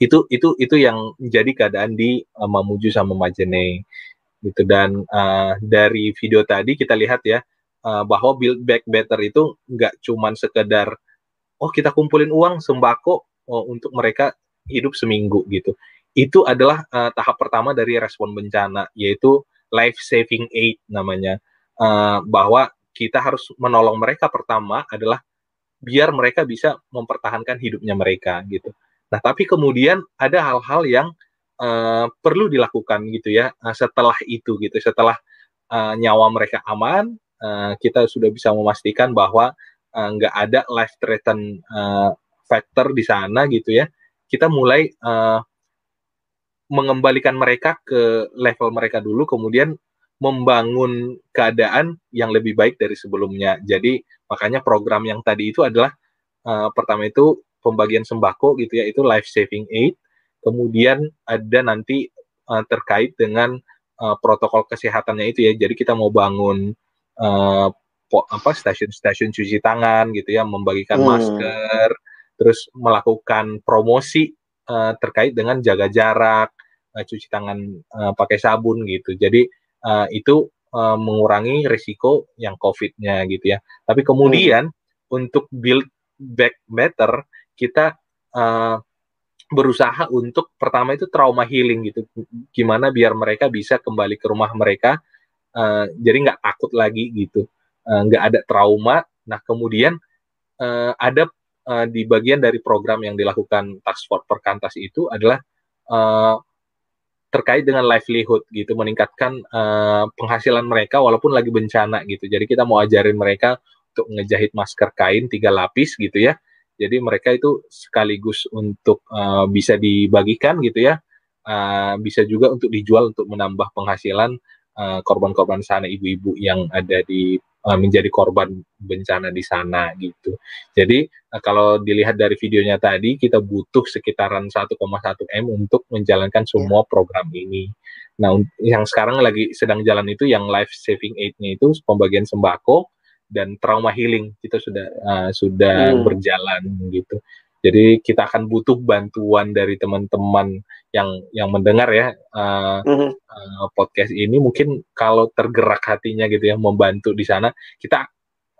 Itu itu itu yang menjadi keadaan di uh, Mamuju sama Majene gitu dan uh, dari video tadi kita lihat ya uh, bahwa build back better itu nggak cuman sekedar oh kita kumpulin uang sembako oh, untuk mereka hidup seminggu gitu. Itu adalah uh, tahap pertama dari respon bencana, yaitu life saving aid namanya. Uh, bahwa kita harus menolong mereka pertama adalah biar mereka bisa mempertahankan hidupnya mereka gitu. Nah, tapi kemudian ada hal-hal yang uh, perlu dilakukan gitu ya setelah itu gitu, setelah uh, nyawa mereka aman, uh, kita sudah bisa memastikan bahwa nggak ada life threaten uh, factor di sana gitu ya. Kita mulai uh, mengembalikan mereka ke level mereka dulu, kemudian membangun keadaan yang lebih baik dari sebelumnya. Jadi makanya program yang tadi itu adalah uh, pertama itu pembagian sembako gitu ya, itu life saving aid. Kemudian ada nanti uh, terkait dengan uh, protokol kesehatannya itu ya. Jadi kita mau bangun uh, po, apa stasiun-stasiun cuci tangan gitu ya, membagikan hmm. masker, terus melakukan promosi uh, terkait dengan jaga jarak, uh, cuci tangan uh, pakai sabun gitu. Jadi uh, itu uh, mengurangi risiko yang COVID-nya gitu ya. Tapi kemudian hmm. untuk build back better, kita uh, berusaha untuk pertama itu trauma healing gitu. Gimana biar mereka bisa kembali ke rumah mereka, uh, jadi nggak takut lagi gitu, nggak uh, ada trauma. Nah kemudian uh, ada uh, di bagian dari program yang dilakukan Task Force Perkantas itu adalah uh, terkait dengan livelihood gitu, meningkatkan uh, penghasilan mereka walaupun lagi bencana gitu. Jadi kita mau ajarin mereka untuk ngejahit masker kain tiga lapis gitu ya. Jadi mereka itu sekaligus untuk uh, bisa dibagikan gitu ya, uh, bisa juga untuk dijual untuk menambah penghasilan korban-korban uh, sana ibu-ibu yang ada di uh, menjadi korban bencana di sana gitu. Jadi uh, kalau dilihat dari videonya tadi kita butuh sekitaran 1,1 m untuk menjalankan semua yeah. program ini. Nah, yang sekarang lagi sedang jalan itu yang life saving aid-nya itu pembagian sembako dan trauma healing kita sudah uh, sudah hmm. berjalan gitu. Jadi kita akan butuh bantuan dari teman-teman yang yang mendengar ya uh, mm-hmm. uh, podcast ini. Mungkin kalau tergerak hatinya gitu ya membantu di sana, kita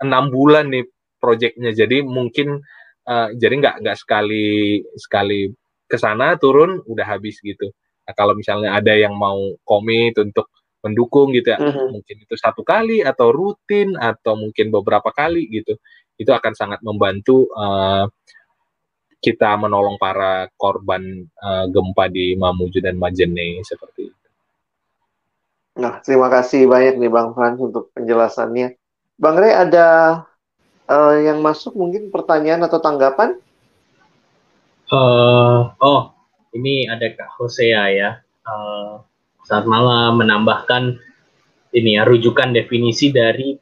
enam bulan nih proyeknya. Jadi mungkin uh, jadi nggak nggak sekali sekali ke sana turun udah habis gitu. Nah, kalau misalnya ada yang mau komit untuk mendukung gitu ya, mm-hmm. mungkin itu satu kali atau rutin atau mungkin beberapa kali gitu, itu akan sangat membantu. Uh, kita menolong para korban uh, gempa di Mamuju dan Majene seperti itu. Nah, terima kasih banyak nih Bang Frans untuk penjelasannya. Bang Rey ada uh, yang masuk mungkin pertanyaan atau tanggapan? Uh, oh, ini ada Kak Hosea ya. Uh, saat malam menambahkan ini ya rujukan definisi dari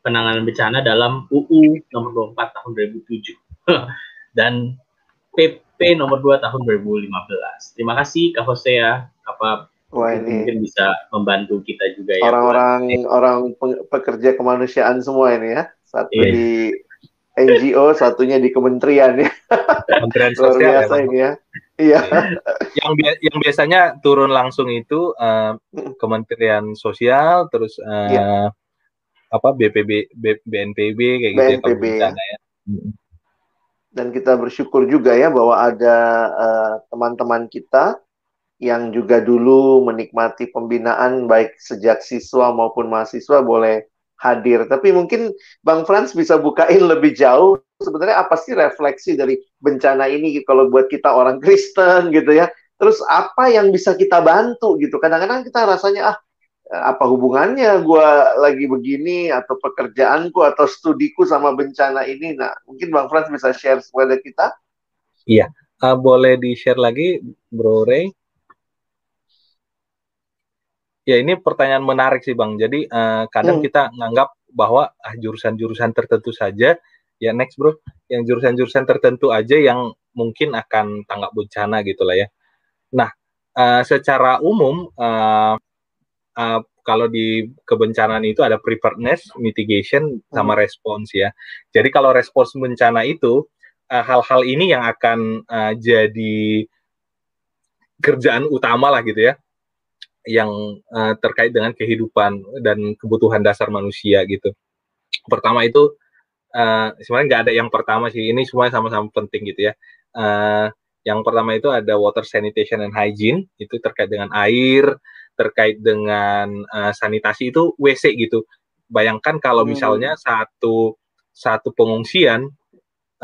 penanganan bencana dalam UU nomor 24 tahun 2007. Dan PP nomor 2 tahun 2015. Terima kasih Kak Hosea. Apa Wah, ini mungkin bisa membantu kita juga ya. Orang-orang orang pekerja kemanusiaan semua ini ya. Satu yeah. di NGO, satunya di kementerian ya. Kementerian Sosial Luar biasa ya, ini ya. Iya. yang bi yang biasanya turun langsung itu uh, Kementerian Sosial, terus uh, yeah. apa BPB, BNPB kayak gitu BNPB, ya. ya dan kita bersyukur juga ya bahwa ada eh, teman-teman uh, kita yang juga dulu menikmati pembinaan baik sejak siswa maupun mahasiswa boleh hadir. Tapi mungkin Bang Frans bisa bukain lebih jauh sebenarnya apa sih refleksi dari bencana ini kalau buat kita orang Kristen gitu ya. Terus apa yang bisa kita bantu gitu. Kadang-kadang kita rasanya ah apa hubungannya gue lagi begini atau pekerjaanku atau studiku sama bencana ini? Nah mungkin bang Frans bisa share kepada kita. Iya. Uh, boleh di share lagi bro Ray? Ya ini pertanyaan menarik sih bang. Jadi uh, kadang hmm. kita nganggap bahwa ah jurusan-jurusan tertentu saja. Ya next bro. Yang jurusan-jurusan tertentu aja yang mungkin akan tanggap bencana gitulah ya. Nah uh, secara umum uh, uh, kalau di kebencanaan itu ada preparedness, mitigation, sama hmm. respons ya. Jadi kalau respons bencana itu uh, hal-hal uh, ini yang akan uh, jadi kerjaan utama lah gitu ya, yang uh, terkait dengan kehidupan dan kebutuhan dasar manusia gitu. Pertama itu uh, sebenarnya nggak ada yang pertama sih, ini semua sama-sama penting gitu ya. Uh, yang pertama itu ada water sanitation and hygiene, itu terkait dengan air, terkait dengan uh, sanitasi itu WC gitu. Bayangkan kalau hmm. misalnya satu satu pengungsian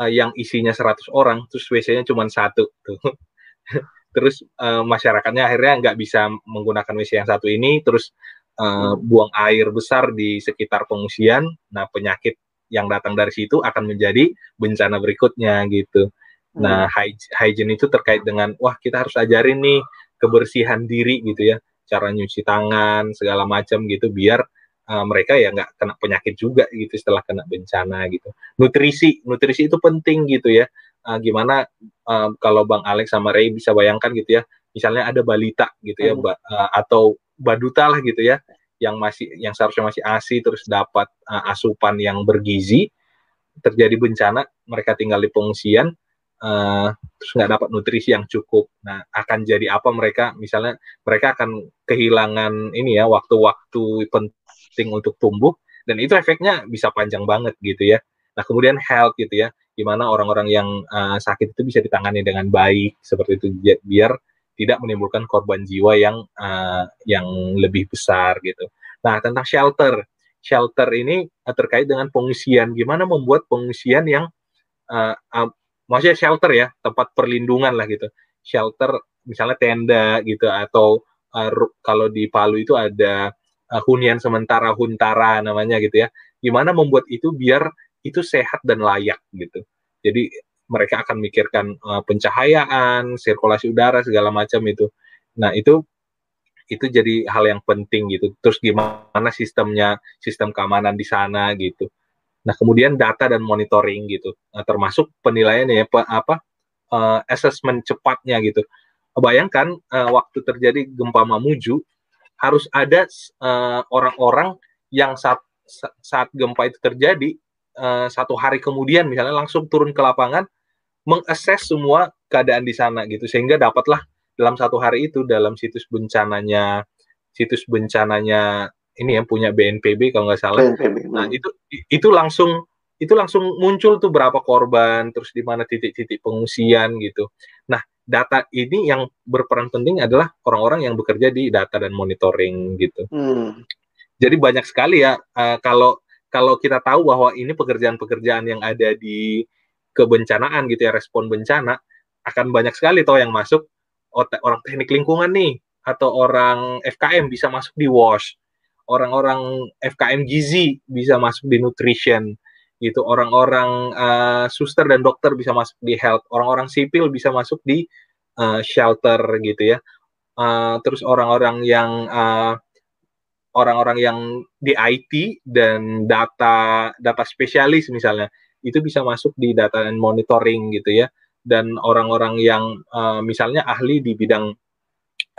uh, yang isinya 100 orang terus WC-nya cuma satu tuh. Terus uh, masyarakatnya akhirnya nggak bisa menggunakan WC yang satu ini terus uh, buang air besar di sekitar pengungsian. Nah penyakit yang datang dari situ akan menjadi bencana berikutnya gitu. Nah hygiene itu terkait dengan wah kita harus ajarin nih kebersihan diri gitu ya cara nyuci tangan segala macam gitu biar uh, mereka ya nggak kena penyakit juga gitu setelah kena bencana gitu. Nutrisi, nutrisi itu penting gitu ya. Uh, gimana uh, kalau Bang Alex sama Ray bisa bayangkan gitu ya, misalnya ada balita gitu ya, hmm. ba, uh, atau baduta lah gitu ya, yang masih yang seharusnya masih ASI terus dapat uh, asupan yang bergizi, terjadi bencana, mereka tinggal di pengungsian, uh, terus nggak dapat nutrisi yang cukup. Nah, akan jadi apa mereka? Misalnya mereka akan kehilangan ini ya waktu-waktu penting untuk tumbuh dan itu efeknya bisa panjang banget gitu ya. Nah kemudian health gitu ya, gimana orang-orang yang uh, sakit itu bisa ditangani dengan baik seperti itu biar tidak menimbulkan korban jiwa yang uh, yang lebih besar gitu. Nah tentang shelter, shelter ini uh, terkait dengan pengungsian, gimana membuat pengungsian yang uh, uh, maksudnya shelter ya tempat perlindungan lah gitu, shelter misalnya tenda gitu atau uh, kalau di Palu itu ada uh, hunian sementara huntara namanya gitu ya. Gimana membuat itu biar itu sehat dan layak gitu. Jadi mereka akan mikirkan uh, pencahayaan, sirkulasi udara segala macam itu. Nah, itu itu jadi hal yang penting gitu. Terus gimana sistemnya, sistem keamanan di sana gitu. Nah, kemudian data dan monitoring gitu. Nah, termasuk penilaian ya apa uh, assessment cepatnya gitu. Bayangkan uh, waktu terjadi gempa Mamuju harus ada eh, orang-orang yang saat saat gempa itu terjadi uh, satu hari kemudian misalnya langsung turun ke lapangan mengakses semua keadaan di sana gitu sehingga dapatlah dalam satu hari itu dalam situs bencananya situs bencananya ini yang punya BNPB kalau nggak salah. BNPB. Nah itu itu langsung itu langsung muncul tuh berapa korban terus di mana titik-titik pengungsian gitu. Nah data ini yang berperan penting adalah orang-orang yang bekerja di data dan monitoring gitu. Hmm. Jadi banyak sekali ya uh, kalau kalau kita tahu bahwa ini pekerjaan-pekerjaan yang ada di kebencanaan gitu ya respon bencana akan banyak sekali toh yang masuk orang teknik lingkungan nih atau orang FKM bisa masuk di wash orang-orang FKM gizi bisa masuk di nutrition gitu. Orang-orang uh, suster dan dokter bisa masuk di health. Orang-orang sipil bisa masuk di uh, shelter gitu ya. Uh, terus orang-orang yang uh, orang-orang yang di IT dan data data spesialis misalnya itu bisa masuk di data dan monitoring gitu ya. Dan orang-orang yang uh, misalnya ahli di bidang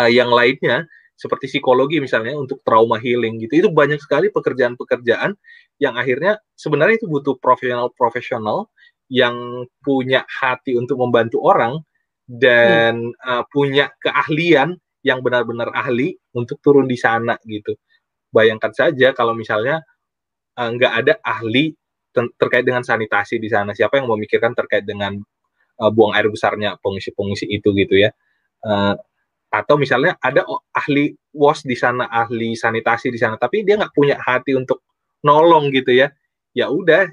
uh, yang lainnya seperti psikologi misalnya untuk trauma healing gitu itu banyak sekali pekerjaan-pekerjaan yang akhirnya sebenarnya itu butuh profesional-profesional yang punya hati untuk membantu orang dan hmm. uh, punya keahlian yang benar-benar ahli untuk turun di sana gitu. Bayangkan saja kalau misalnya uh, nggak ada ahli terkait dengan sanitasi di sana, siapa yang memikirkan terkait dengan uh, buang air besarnya pengungsi-pengungsi itu gitu ya. Uh, atau misalnya ada ahli was di sana ahli sanitasi di sana tapi dia nggak punya hati untuk nolong gitu ya. Ya udah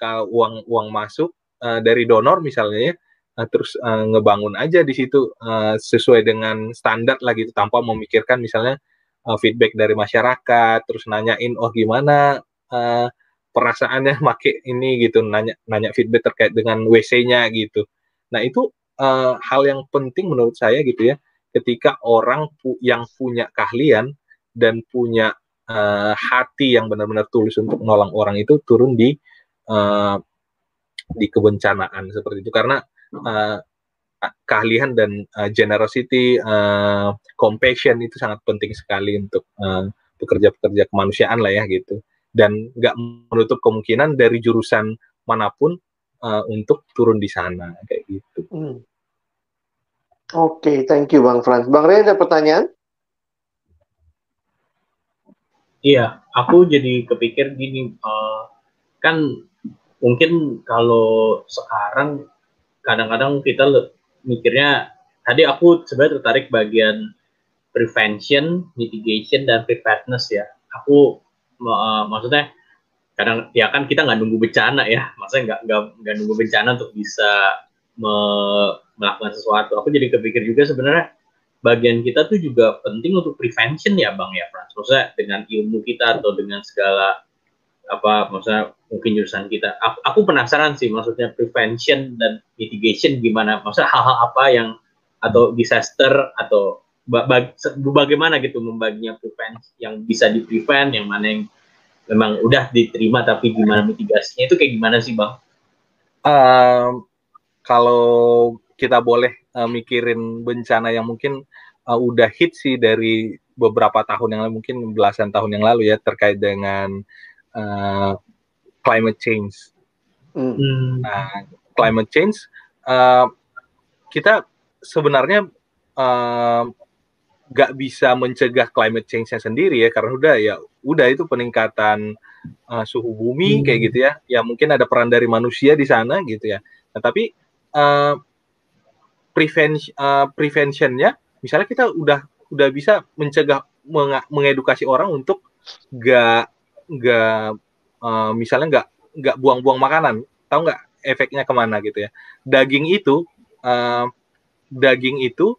kalau uang uang masuk uh, dari donor misalnya ya uh, terus uh, ngebangun aja di situ uh, sesuai dengan standar lah gitu tanpa memikirkan misalnya uh, feedback dari masyarakat terus nanyain oh gimana uh, perasaannya make ini? gitu nanya nanya feedback terkait dengan WC-nya gitu. Nah itu uh, hal yang penting menurut saya gitu ya ketika orang pu yang punya keahlian dan punya uh, hati yang benar-benar tulus untuk menolong orang itu turun di uh, di kebencanaan seperti itu karena uh, keahlian dan uh, generosity, uh, compassion itu sangat penting sekali untuk pekerja-pekerja uh, kemanusiaan lah ya gitu dan nggak menutup kemungkinan dari jurusan mana pun uh, untuk turun di sana kayak gitu. Hmm. Oke, okay, thank you Bang Frans. Bang Ray ada pertanyaan? Iya, aku jadi kepikir gini, uh, kan mungkin kalau sekarang kadang-kadang kita mikirnya, tadi aku sebenarnya tertarik bagian prevention, mitigation, dan preparedness ya. Aku uh, maksudnya kadang ya kan kita nggak nunggu bencana ya maksudnya nggak nggak nggak nunggu bencana untuk bisa me, melakukan sesuatu. Aku jadi kepikir juga sebenarnya bagian kita tuh juga penting untuk prevention ya bang ya Frans. Maksudnya dengan ilmu kita atau dengan segala apa maksudnya mungkin jurusan kita. Aku, aku penasaran sih maksudnya prevention dan mitigation gimana. Maksudnya hal-hal apa yang atau disaster atau bag, bagaimana gitu membaginya prevent yang bisa di prevent yang mana yang memang udah diterima tapi gimana mitigasinya itu kayak gimana sih bang? Um, kalau kita boleh uh, mikirin bencana yang mungkin uh, udah hit sih dari beberapa tahun yang lalu mungkin belasan tahun yang lalu ya terkait dengan uh, climate change. Hmm. Nah, climate change uh, kita sebenarnya nggak uh, bisa mencegah climate change-nya sendiri ya karena udah ya udah itu peningkatan uh, suhu bumi hmm. kayak gitu ya ya mungkin ada peran dari manusia di sana gitu ya nah, tapi uh, prevention uh, preventionnya misalnya kita udah udah bisa mencegah meng mengedukasi orang untuk nggak nggak uh, misalnya nggak nggak buang-buang makanan. Tahu nggak efeknya ke mana gitu ya? Daging itu uh, daging itu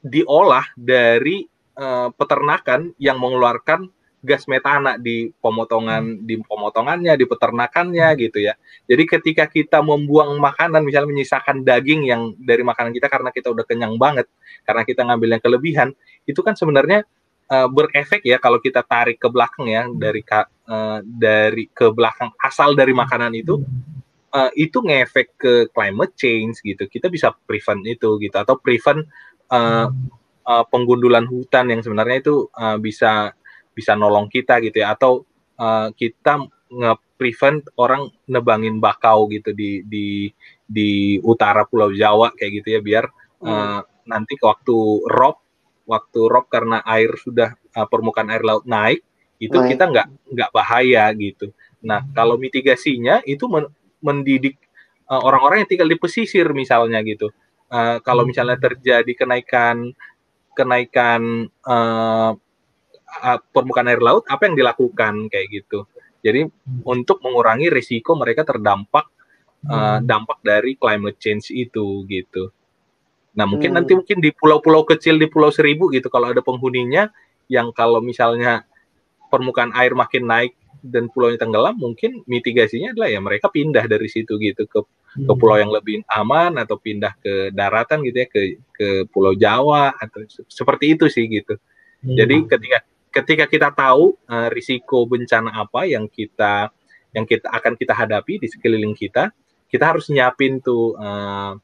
diolah dari uh, peternakan yang mengeluarkan gas metana di pemotongan di pemotongannya di peternakannya gitu ya. Jadi ketika kita membuang makanan misalnya menyisakan daging yang dari makanan kita karena kita udah kenyang banget karena kita ngambil yang kelebihan itu kan sebenarnya uh, berefek ya kalau kita tarik ke belakang ya dari uh, dari ke belakang asal dari makanan itu uh, itu ngefek ke climate change gitu. Kita bisa prevent itu gitu atau prevent uh, uh, penggundulan hutan yang sebenarnya itu uh, bisa bisa nolong kita gitu ya atau uh, kita nge-prevent orang nebangin bakau gitu di di di utara Pulau Jawa kayak gitu ya biar uh, nanti waktu rob waktu rob karena air sudah uh, permukaan air laut naik itu naik. kita nggak nggak bahaya gitu. Nah kalau mitigasinya itu men mendidik uh, orang-orang yang tinggal di pesisir misalnya gitu. Uh, kalau hmm. misalnya terjadi kenaikan kenaikan uh, permukaan air laut, apa yang dilakukan kayak gitu. Jadi hmm. untuk mengurangi risiko mereka terdampak uh, dampak dari climate change itu gitu. Nah, mungkin hmm. nanti mungkin di pulau-pulau kecil di Pulau Seribu gitu kalau ada penghuninya yang kalau misalnya permukaan air makin naik dan pulaunya tenggelam, mungkin mitigasinya adalah ya mereka pindah dari situ gitu ke hmm. ke pulau yang lebih aman atau pindah ke daratan gitu ya ke ke Pulau Jawa atau seperti itu sih gitu. Hmm. Jadi ketika ketika kita tahu uh, risiko bencana apa yang kita yang kita akan kita hadapi di sekeliling kita, kita harus nyiapin tuh uh,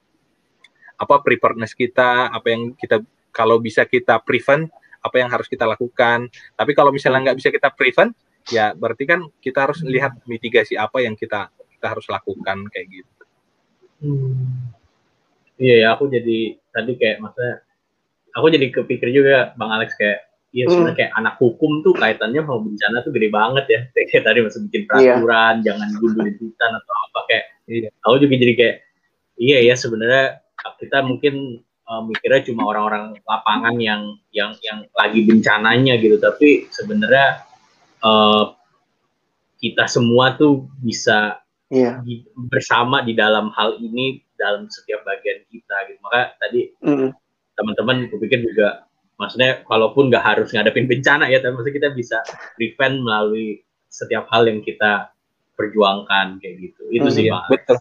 apa preparedness kita, apa yang kita kalau bisa kita prevent, apa yang harus kita lakukan. Tapi kalau misalnya nggak bisa kita prevent, ya berarti kan kita harus lihat mitigasi apa yang kita kita harus lakukan kayak gitu. Hmm. Iya ya, aku jadi tadi kayak maksudnya aku jadi kepikir juga Bang Alex kayak Iya sebenarnya hmm. kayak anak hukum tuh kaitannya sama bencana tuh gede banget ya. Kayak tadi masih bikin iya. peraturan, iya. jangan gundulin hutan atau apa kayak. Iya. Aku juga jadi kayak iya ya sebenarnya kita mungkin uh, mikirnya cuma orang-orang lapangan yang yang yang lagi bencananya gitu tapi sebenarnya uh, kita semua tuh bisa yeah. di, bersama di dalam hal ini dalam setiap bagian kita gitu maka tadi mm. teman-teman kupikir juga maksudnya kalaupun nggak harus ngadepin bencana ya tapi maksudnya kita bisa prevent melalui setiap hal yang kita perjuangkan kayak gitu itu mm, sih iya, betul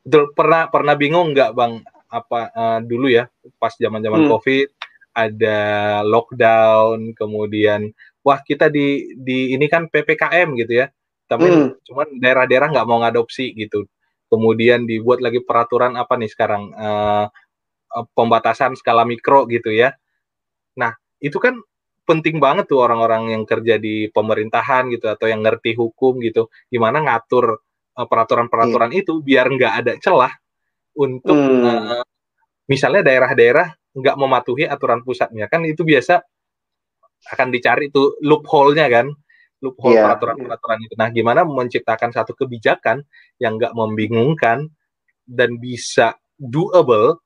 betul pernah pernah bingung nggak bang apa uh, dulu ya pas zaman-zaman hmm. Covid ada lockdown kemudian wah kita di di ini kan PPKM gitu ya. Tapi hmm. cuman daerah-daerah nggak mau ngadopsi gitu. Kemudian dibuat lagi peraturan apa nih sekarang uh, pembatasan skala mikro gitu ya. Nah, itu kan penting banget tuh orang-orang yang kerja di pemerintahan gitu atau yang ngerti hukum gitu gimana ngatur peraturan-peraturan uh, itu biar nggak ada celah untuk hmm. uh, misalnya daerah-daerah nggak mematuhi aturan pusatnya kan itu biasa akan dicari itu loophole-nya kan loophole yeah. peraturan-peraturan itu. Nah, gimana menciptakan satu kebijakan yang nggak membingungkan dan bisa doable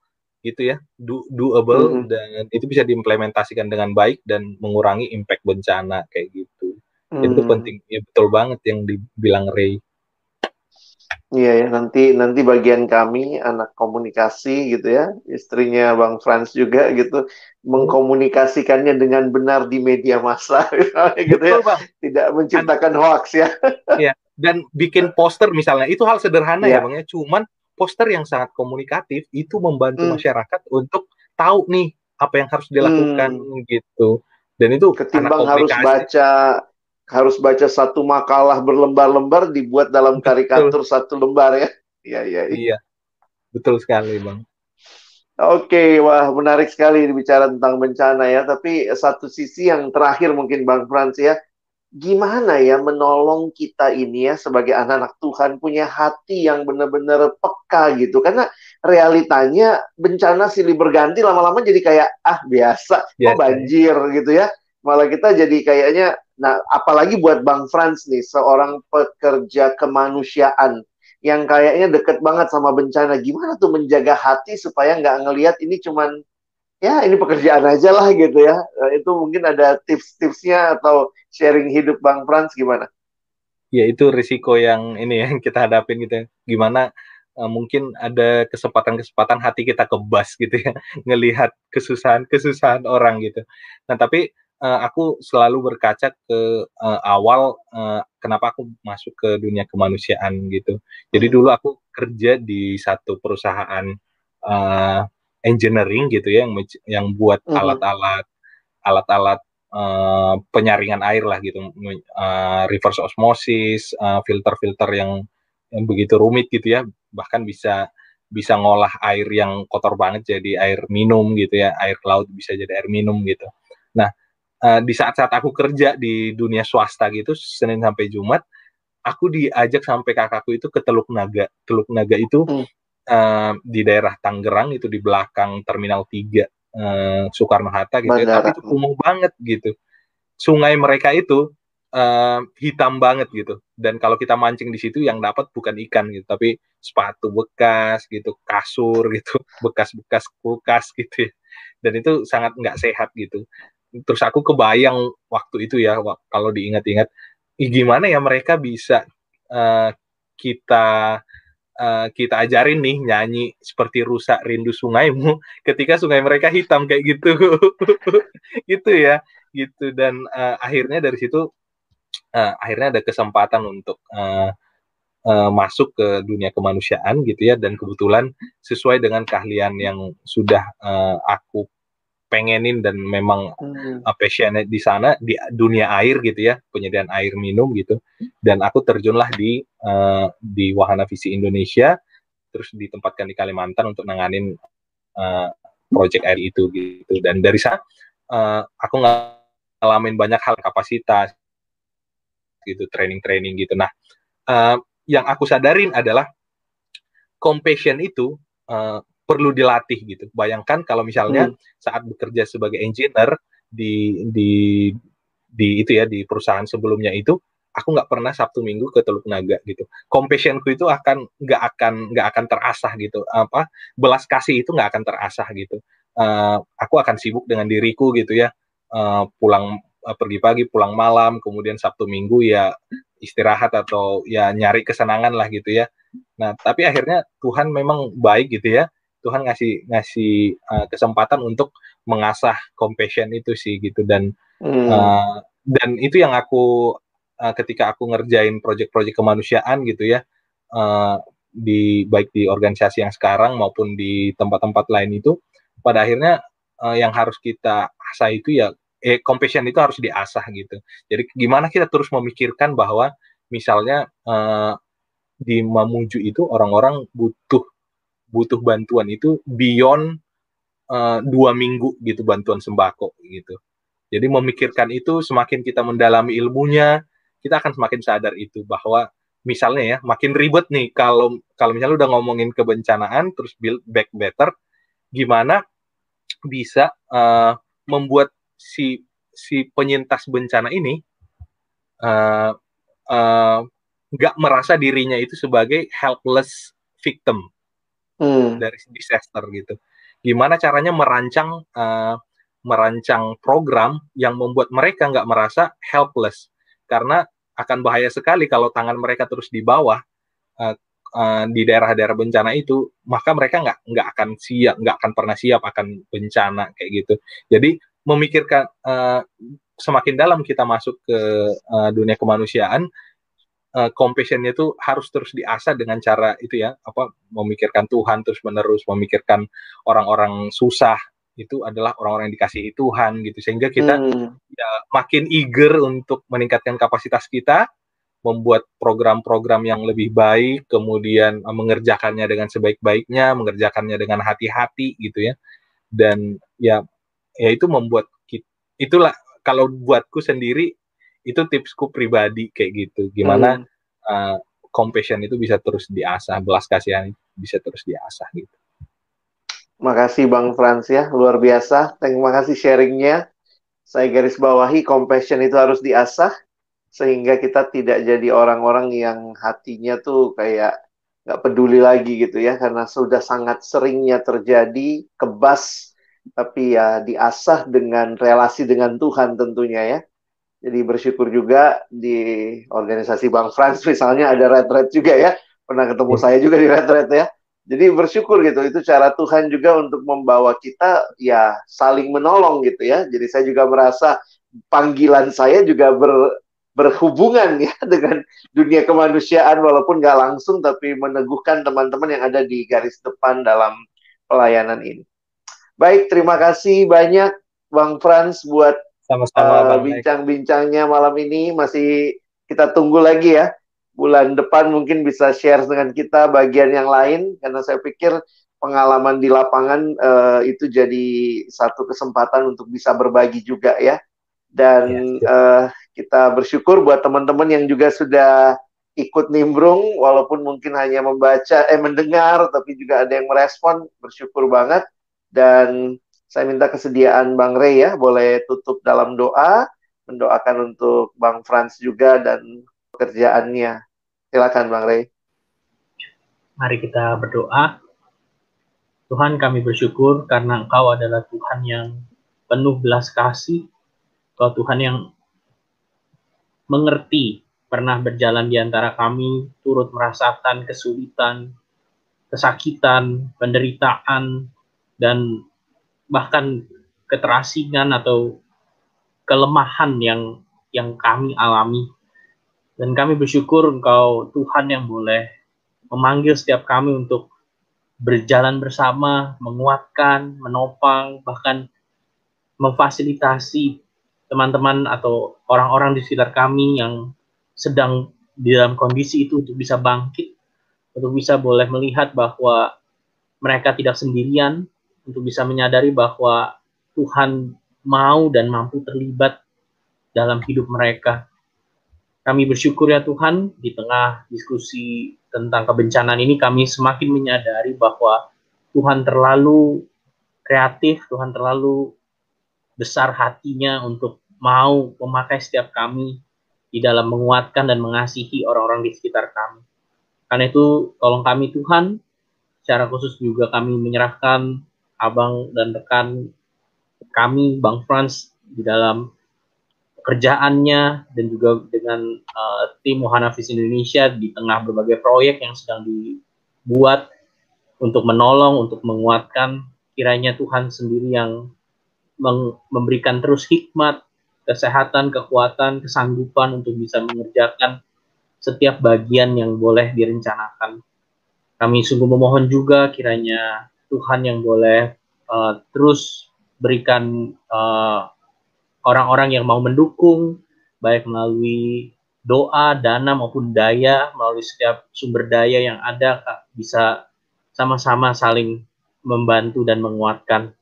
gitu ya, do, doable mm -hmm. dan itu bisa diimplementasikan dengan baik dan mengurangi impact bencana kayak gitu. Hmm. Itu penting, ya betul banget yang dibilang Ray. Iya ya, nanti nanti bagian kami anak komunikasi gitu ya, istrinya Bang Frans juga gitu mengkomunikasikannya dengan benar di media massa gitu ya. Betul, Bang. Tidak menciptakan hoax ya. Iya, dan bikin poster misalnya itu hal sederhana ya, ya Bang ya, cuman poster yang sangat komunikatif itu membantu hmm. masyarakat untuk tahu nih apa yang harus dilakukan hmm. gitu. Dan itu ketimbang harus baca harus baca satu makalah berlembar-lembar dibuat dalam karikatur Betul. satu lembar ya. Iya, iya. Iya. Betul sekali, Bang. Oke, wah menarik sekali bicara tentang bencana ya. Tapi satu sisi yang terakhir mungkin Bang Frans ya, gimana ya menolong kita ini ya sebagai anak-anak Tuhan punya hati yang benar-benar peka gitu. Karena realitanya bencana silih berganti lama-lama jadi kayak ah biasa, oh banjir gitu ya. Malah kita jadi kayaknya Nah, apalagi buat Bang Frans nih, seorang pekerja kemanusiaan yang kayaknya deket banget sama bencana. Gimana tuh menjaga hati supaya nggak ngelihat ini cuman ya ini pekerjaan aja lah gitu ya. Nah, itu mungkin ada tips-tipsnya atau sharing hidup Bang Frans gimana? Ya itu risiko yang ini yang kita hadapin gitu ya. Gimana uh, mungkin ada kesempatan-kesempatan hati kita kebas gitu ya ngelihat kesusahan-kesusahan orang gitu. Nah tapi uh, aku selalu berkaca ke uh, awal uh, kenapa aku masuk ke dunia kemanusiaan gitu. Jadi dulu aku kerja di satu perusahaan uh, engineering gitu ya yang yang buat mm-hmm. alat-alat alat-alat uh, penyaringan air lah gitu, uh, reverse osmosis, uh, filter-filter yang yang begitu rumit gitu ya, bahkan bisa bisa ngolah air yang kotor banget jadi air minum gitu ya, air laut bisa jadi air minum gitu. Nah, uh, di saat-saat aku kerja di dunia swasta gitu Senin sampai Jumat aku diajak sampai kakakku itu ke Teluk Naga Teluk Naga itu hmm. Uh, di daerah Tangerang itu di belakang Terminal 3 uh, eh, Soekarno Hatta gitu ya. tapi itu kumuh banget gitu sungai mereka itu uh, hitam banget gitu dan kalau kita mancing di situ yang dapat bukan ikan gitu tapi sepatu bekas gitu kasur gitu bekas-bekas kulkas gitu ya. dan itu sangat nggak sehat gitu terus aku kebayang waktu itu ya kalau diingat-ingat gimana ya mereka bisa uh, kita uh, kita ajarin nih nyanyi seperti rusak rindu sungaimu ketika sungai mereka hitam kayak gitu. Gitu ya gitu. Dan uh, akhirnya dari situ uh, akhirnya ada kesempatan untuk uh, uh, masuk ke dunia kemanusiaan gitu ya. Dan kebetulan sesuai dengan keahlian yang sudah uh, aku pengenin dan memang hmm. passionate di sana di dunia air gitu ya penyediaan air minum gitu. Dan aku terjunlah di uh, di Wahana Visi Indonesia terus ditempatkan di Kalimantan untuk nanganin uh, project air itu gitu. Dan dari sana uh, aku ngalamin banyak hal kapasitas gitu training-training gitu. Nah uh, yang aku sadarin adalah compassion itu uh, perlu dilatih gitu. Bayangkan kalau misalnya hmm. saat bekerja sebagai engineer di di di itu ya di perusahaan sebelumnya itu aku nggak pernah Sabtu Minggu ke Teluk Naga gitu. Compassionku itu akan nggak akan nggak akan terasah gitu. Apa belas kasih itu nggak akan terasah gitu. Uh, aku akan sibuk dengan diriku gitu ya. Uh, pulang uh, pergi pagi, pulang malam, kemudian Sabtu Minggu ya istirahat atau ya nyari kesenangan lah gitu ya. Nah, tapi akhirnya Tuhan memang baik gitu ya. Tuhan ngasih ngasih uh, kesempatan untuk mengasah compassion itu sih gitu dan hmm. uh, dan itu yang aku uh, ketika aku ngerjain proyek-proyek kemanusiaan gitu ya uh, di baik di organisasi yang sekarang maupun di tempat-tempat lain itu pada akhirnya uh, yang harus kita asah itu ya eh compassion itu harus diasah gitu jadi gimana kita terus memikirkan bahwa misalnya uh, di Mamuju itu orang-orang butuh butuh bantuan itu beyond uh, dua minggu gitu bantuan sembako gitu. Jadi memikirkan itu semakin kita mendalami ilmunya, kita akan semakin sadar itu bahwa misalnya ya makin ribet nih kalau kalau misalnya udah ngomongin kebencanaan terus build back better, gimana bisa uh, membuat si si penyintas bencana ini uh, uh, nggak merasa dirinya itu sebagai helpless victim hmm. dari disaster gitu. Gimana caranya merancang uh, merancang program yang membuat mereka nggak merasa helpless. karena akan bahaya sekali kalau tangan mereka terus di bawah uh, uh, di daerah-daerah bencana itu maka mereka nggak nggak akan siap nggak akan pernah siap akan bencana kayak gitu jadi memikirkan uh, semakin dalam kita masuk ke uh, dunia kemanusiaan uh, compassionnya itu harus terus diasah dengan cara itu ya apa memikirkan Tuhan terus menerus memikirkan orang-orang susah itu adalah orang-orang yang dikasihi Tuhan gitu sehingga kita hmm. ya, makin eager untuk meningkatkan kapasitas kita membuat program-program yang lebih baik kemudian uh, mengerjakannya dengan sebaik-baiknya mengerjakannya dengan hati-hati gitu ya dan ya ya itu membuat kita, itulah kalau buatku sendiri itu tipsku pribadi kayak gitu gimana hmm. uh, compassion itu bisa terus diasah belas kasihan bisa terus diasah gitu Makasih Bang Frans ya, luar biasa. Terima kasih sharingnya. Saya garis bawahi, compassion itu harus diasah sehingga kita tidak jadi orang-orang yang hatinya tuh kayak nggak peduli lagi gitu ya karena sudah sangat seringnya terjadi kebas tapi ya diasah dengan relasi dengan Tuhan tentunya ya jadi bersyukur juga di organisasi Bang Frans misalnya ada red-red juga ya pernah ketemu iya. saya juga di red-red ya jadi bersyukur gitu, itu cara Tuhan juga untuk membawa kita ya saling menolong gitu ya. Jadi saya juga merasa panggilan saya juga ber, berhubungan ya dengan dunia kemanusiaan walaupun nggak langsung tapi meneguhkan teman-teman yang ada di garis depan dalam pelayanan ini. Baik, terima kasih banyak Bang Frans buat uh, bincang-bincangnya malam ini. Masih kita tunggu lagi ya bulan depan mungkin bisa share dengan kita bagian yang lain karena saya pikir pengalaman di lapangan uh, itu jadi satu kesempatan untuk bisa berbagi juga ya dan ya. Uh, kita bersyukur buat teman-teman yang juga sudah ikut nimbrung walaupun mungkin hanya membaca eh mendengar tapi juga ada yang merespon bersyukur banget dan saya minta kesediaan Bang Rey ya boleh tutup dalam doa mendoakan untuk Bang Frans juga dan pekerjaannya. Silakan Bang Rey. Mari kita berdoa. Tuhan kami bersyukur karena Engkau adalah Tuhan yang penuh belas kasih. Engkau Tuhan yang mengerti, pernah berjalan di antara kami, turut merasakan kesulitan, kesakitan, penderitaan, dan bahkan keterasingan atau kelemahan yang yang kami alami. Dan kami bersyukur Engkau Tuhan yang boleh memanggil setiap kami untuk berjalan bersama, menguatkan, menopang, bahkan memfasilitasi teman-teman atau orang-orang di sekitar kami yang sedang di dalam kondisi itu untuk bisa bangkit, untuk bisa boleh melihat bahwa mereka tidak sendirian, untuk bisa menyadari bahwa Tuhan mau dan mampu terlibat dalam hidup mereka. Kami bersyukur ya Tuhan, di tengah diskusi tentang kebencanaan ini kami semakin menyadari bahwa Tuhan terlalu kreatif, Tuhan terlalu besar hatinya untuk mau memakai setiap kami di dalam menguatkan dan mengasihi orang-orang di sekitar kami. Karena itu, tolong kami Tuhan, secara khusus juga kami menyerahkan abang dan rekan kami, Bang Frans, di dalam pekerjaannya dan juga dengan uh, tim Muhanafis Indonesia di tengah berbagai proyek yang sedang dibuat untuk menolong, untuk menguatkan kiranya Tuhan sendiri yang memberikan terus hikmat, kesehatan, kekuatan, kesanggupan untuk bisa mengerjakan setiap bagian yang boleh direncanakan. Kami sungguh memohon juga kiranya Tuhan yang boleh uh, terus berikan uh, orang-orang yang mau mendukung baik melalui doa, dana maupun daya melalui setiap sumber daya yang ada bisa sama-sama saling membantu dan menguatkan.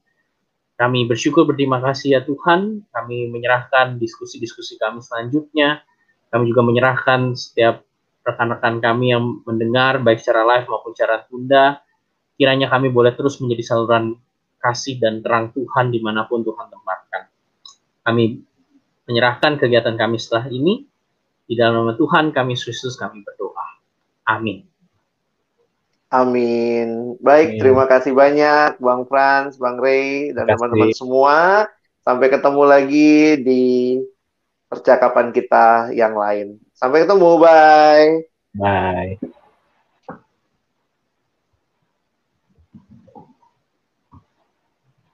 Kami bersyukur berterima kasih ya Tuhan. Kami menyerahkan diskusi-diskusi kami selanjutnya. Kami juga menyerahkan setiap rekan-rekan kami yang mendengar baik secara live maupun secara tunda. Kiranya kami boleh terus menjadi saluran kasih dan terang Tuhan di mana pun Tuhan tempatkan. Kami menyerahkan kegiatan kami setelah ini. Di dalam nama Tuhan kami Yesus kami berdoa. Amin. Amin. Baik, Amin. terima kasih banyak Bang Frans, Bang Ray, dan teman-teman semua. Sampai ketemu lagi di percakapan kita yang lain. Sampai ketemu, bye. Bye.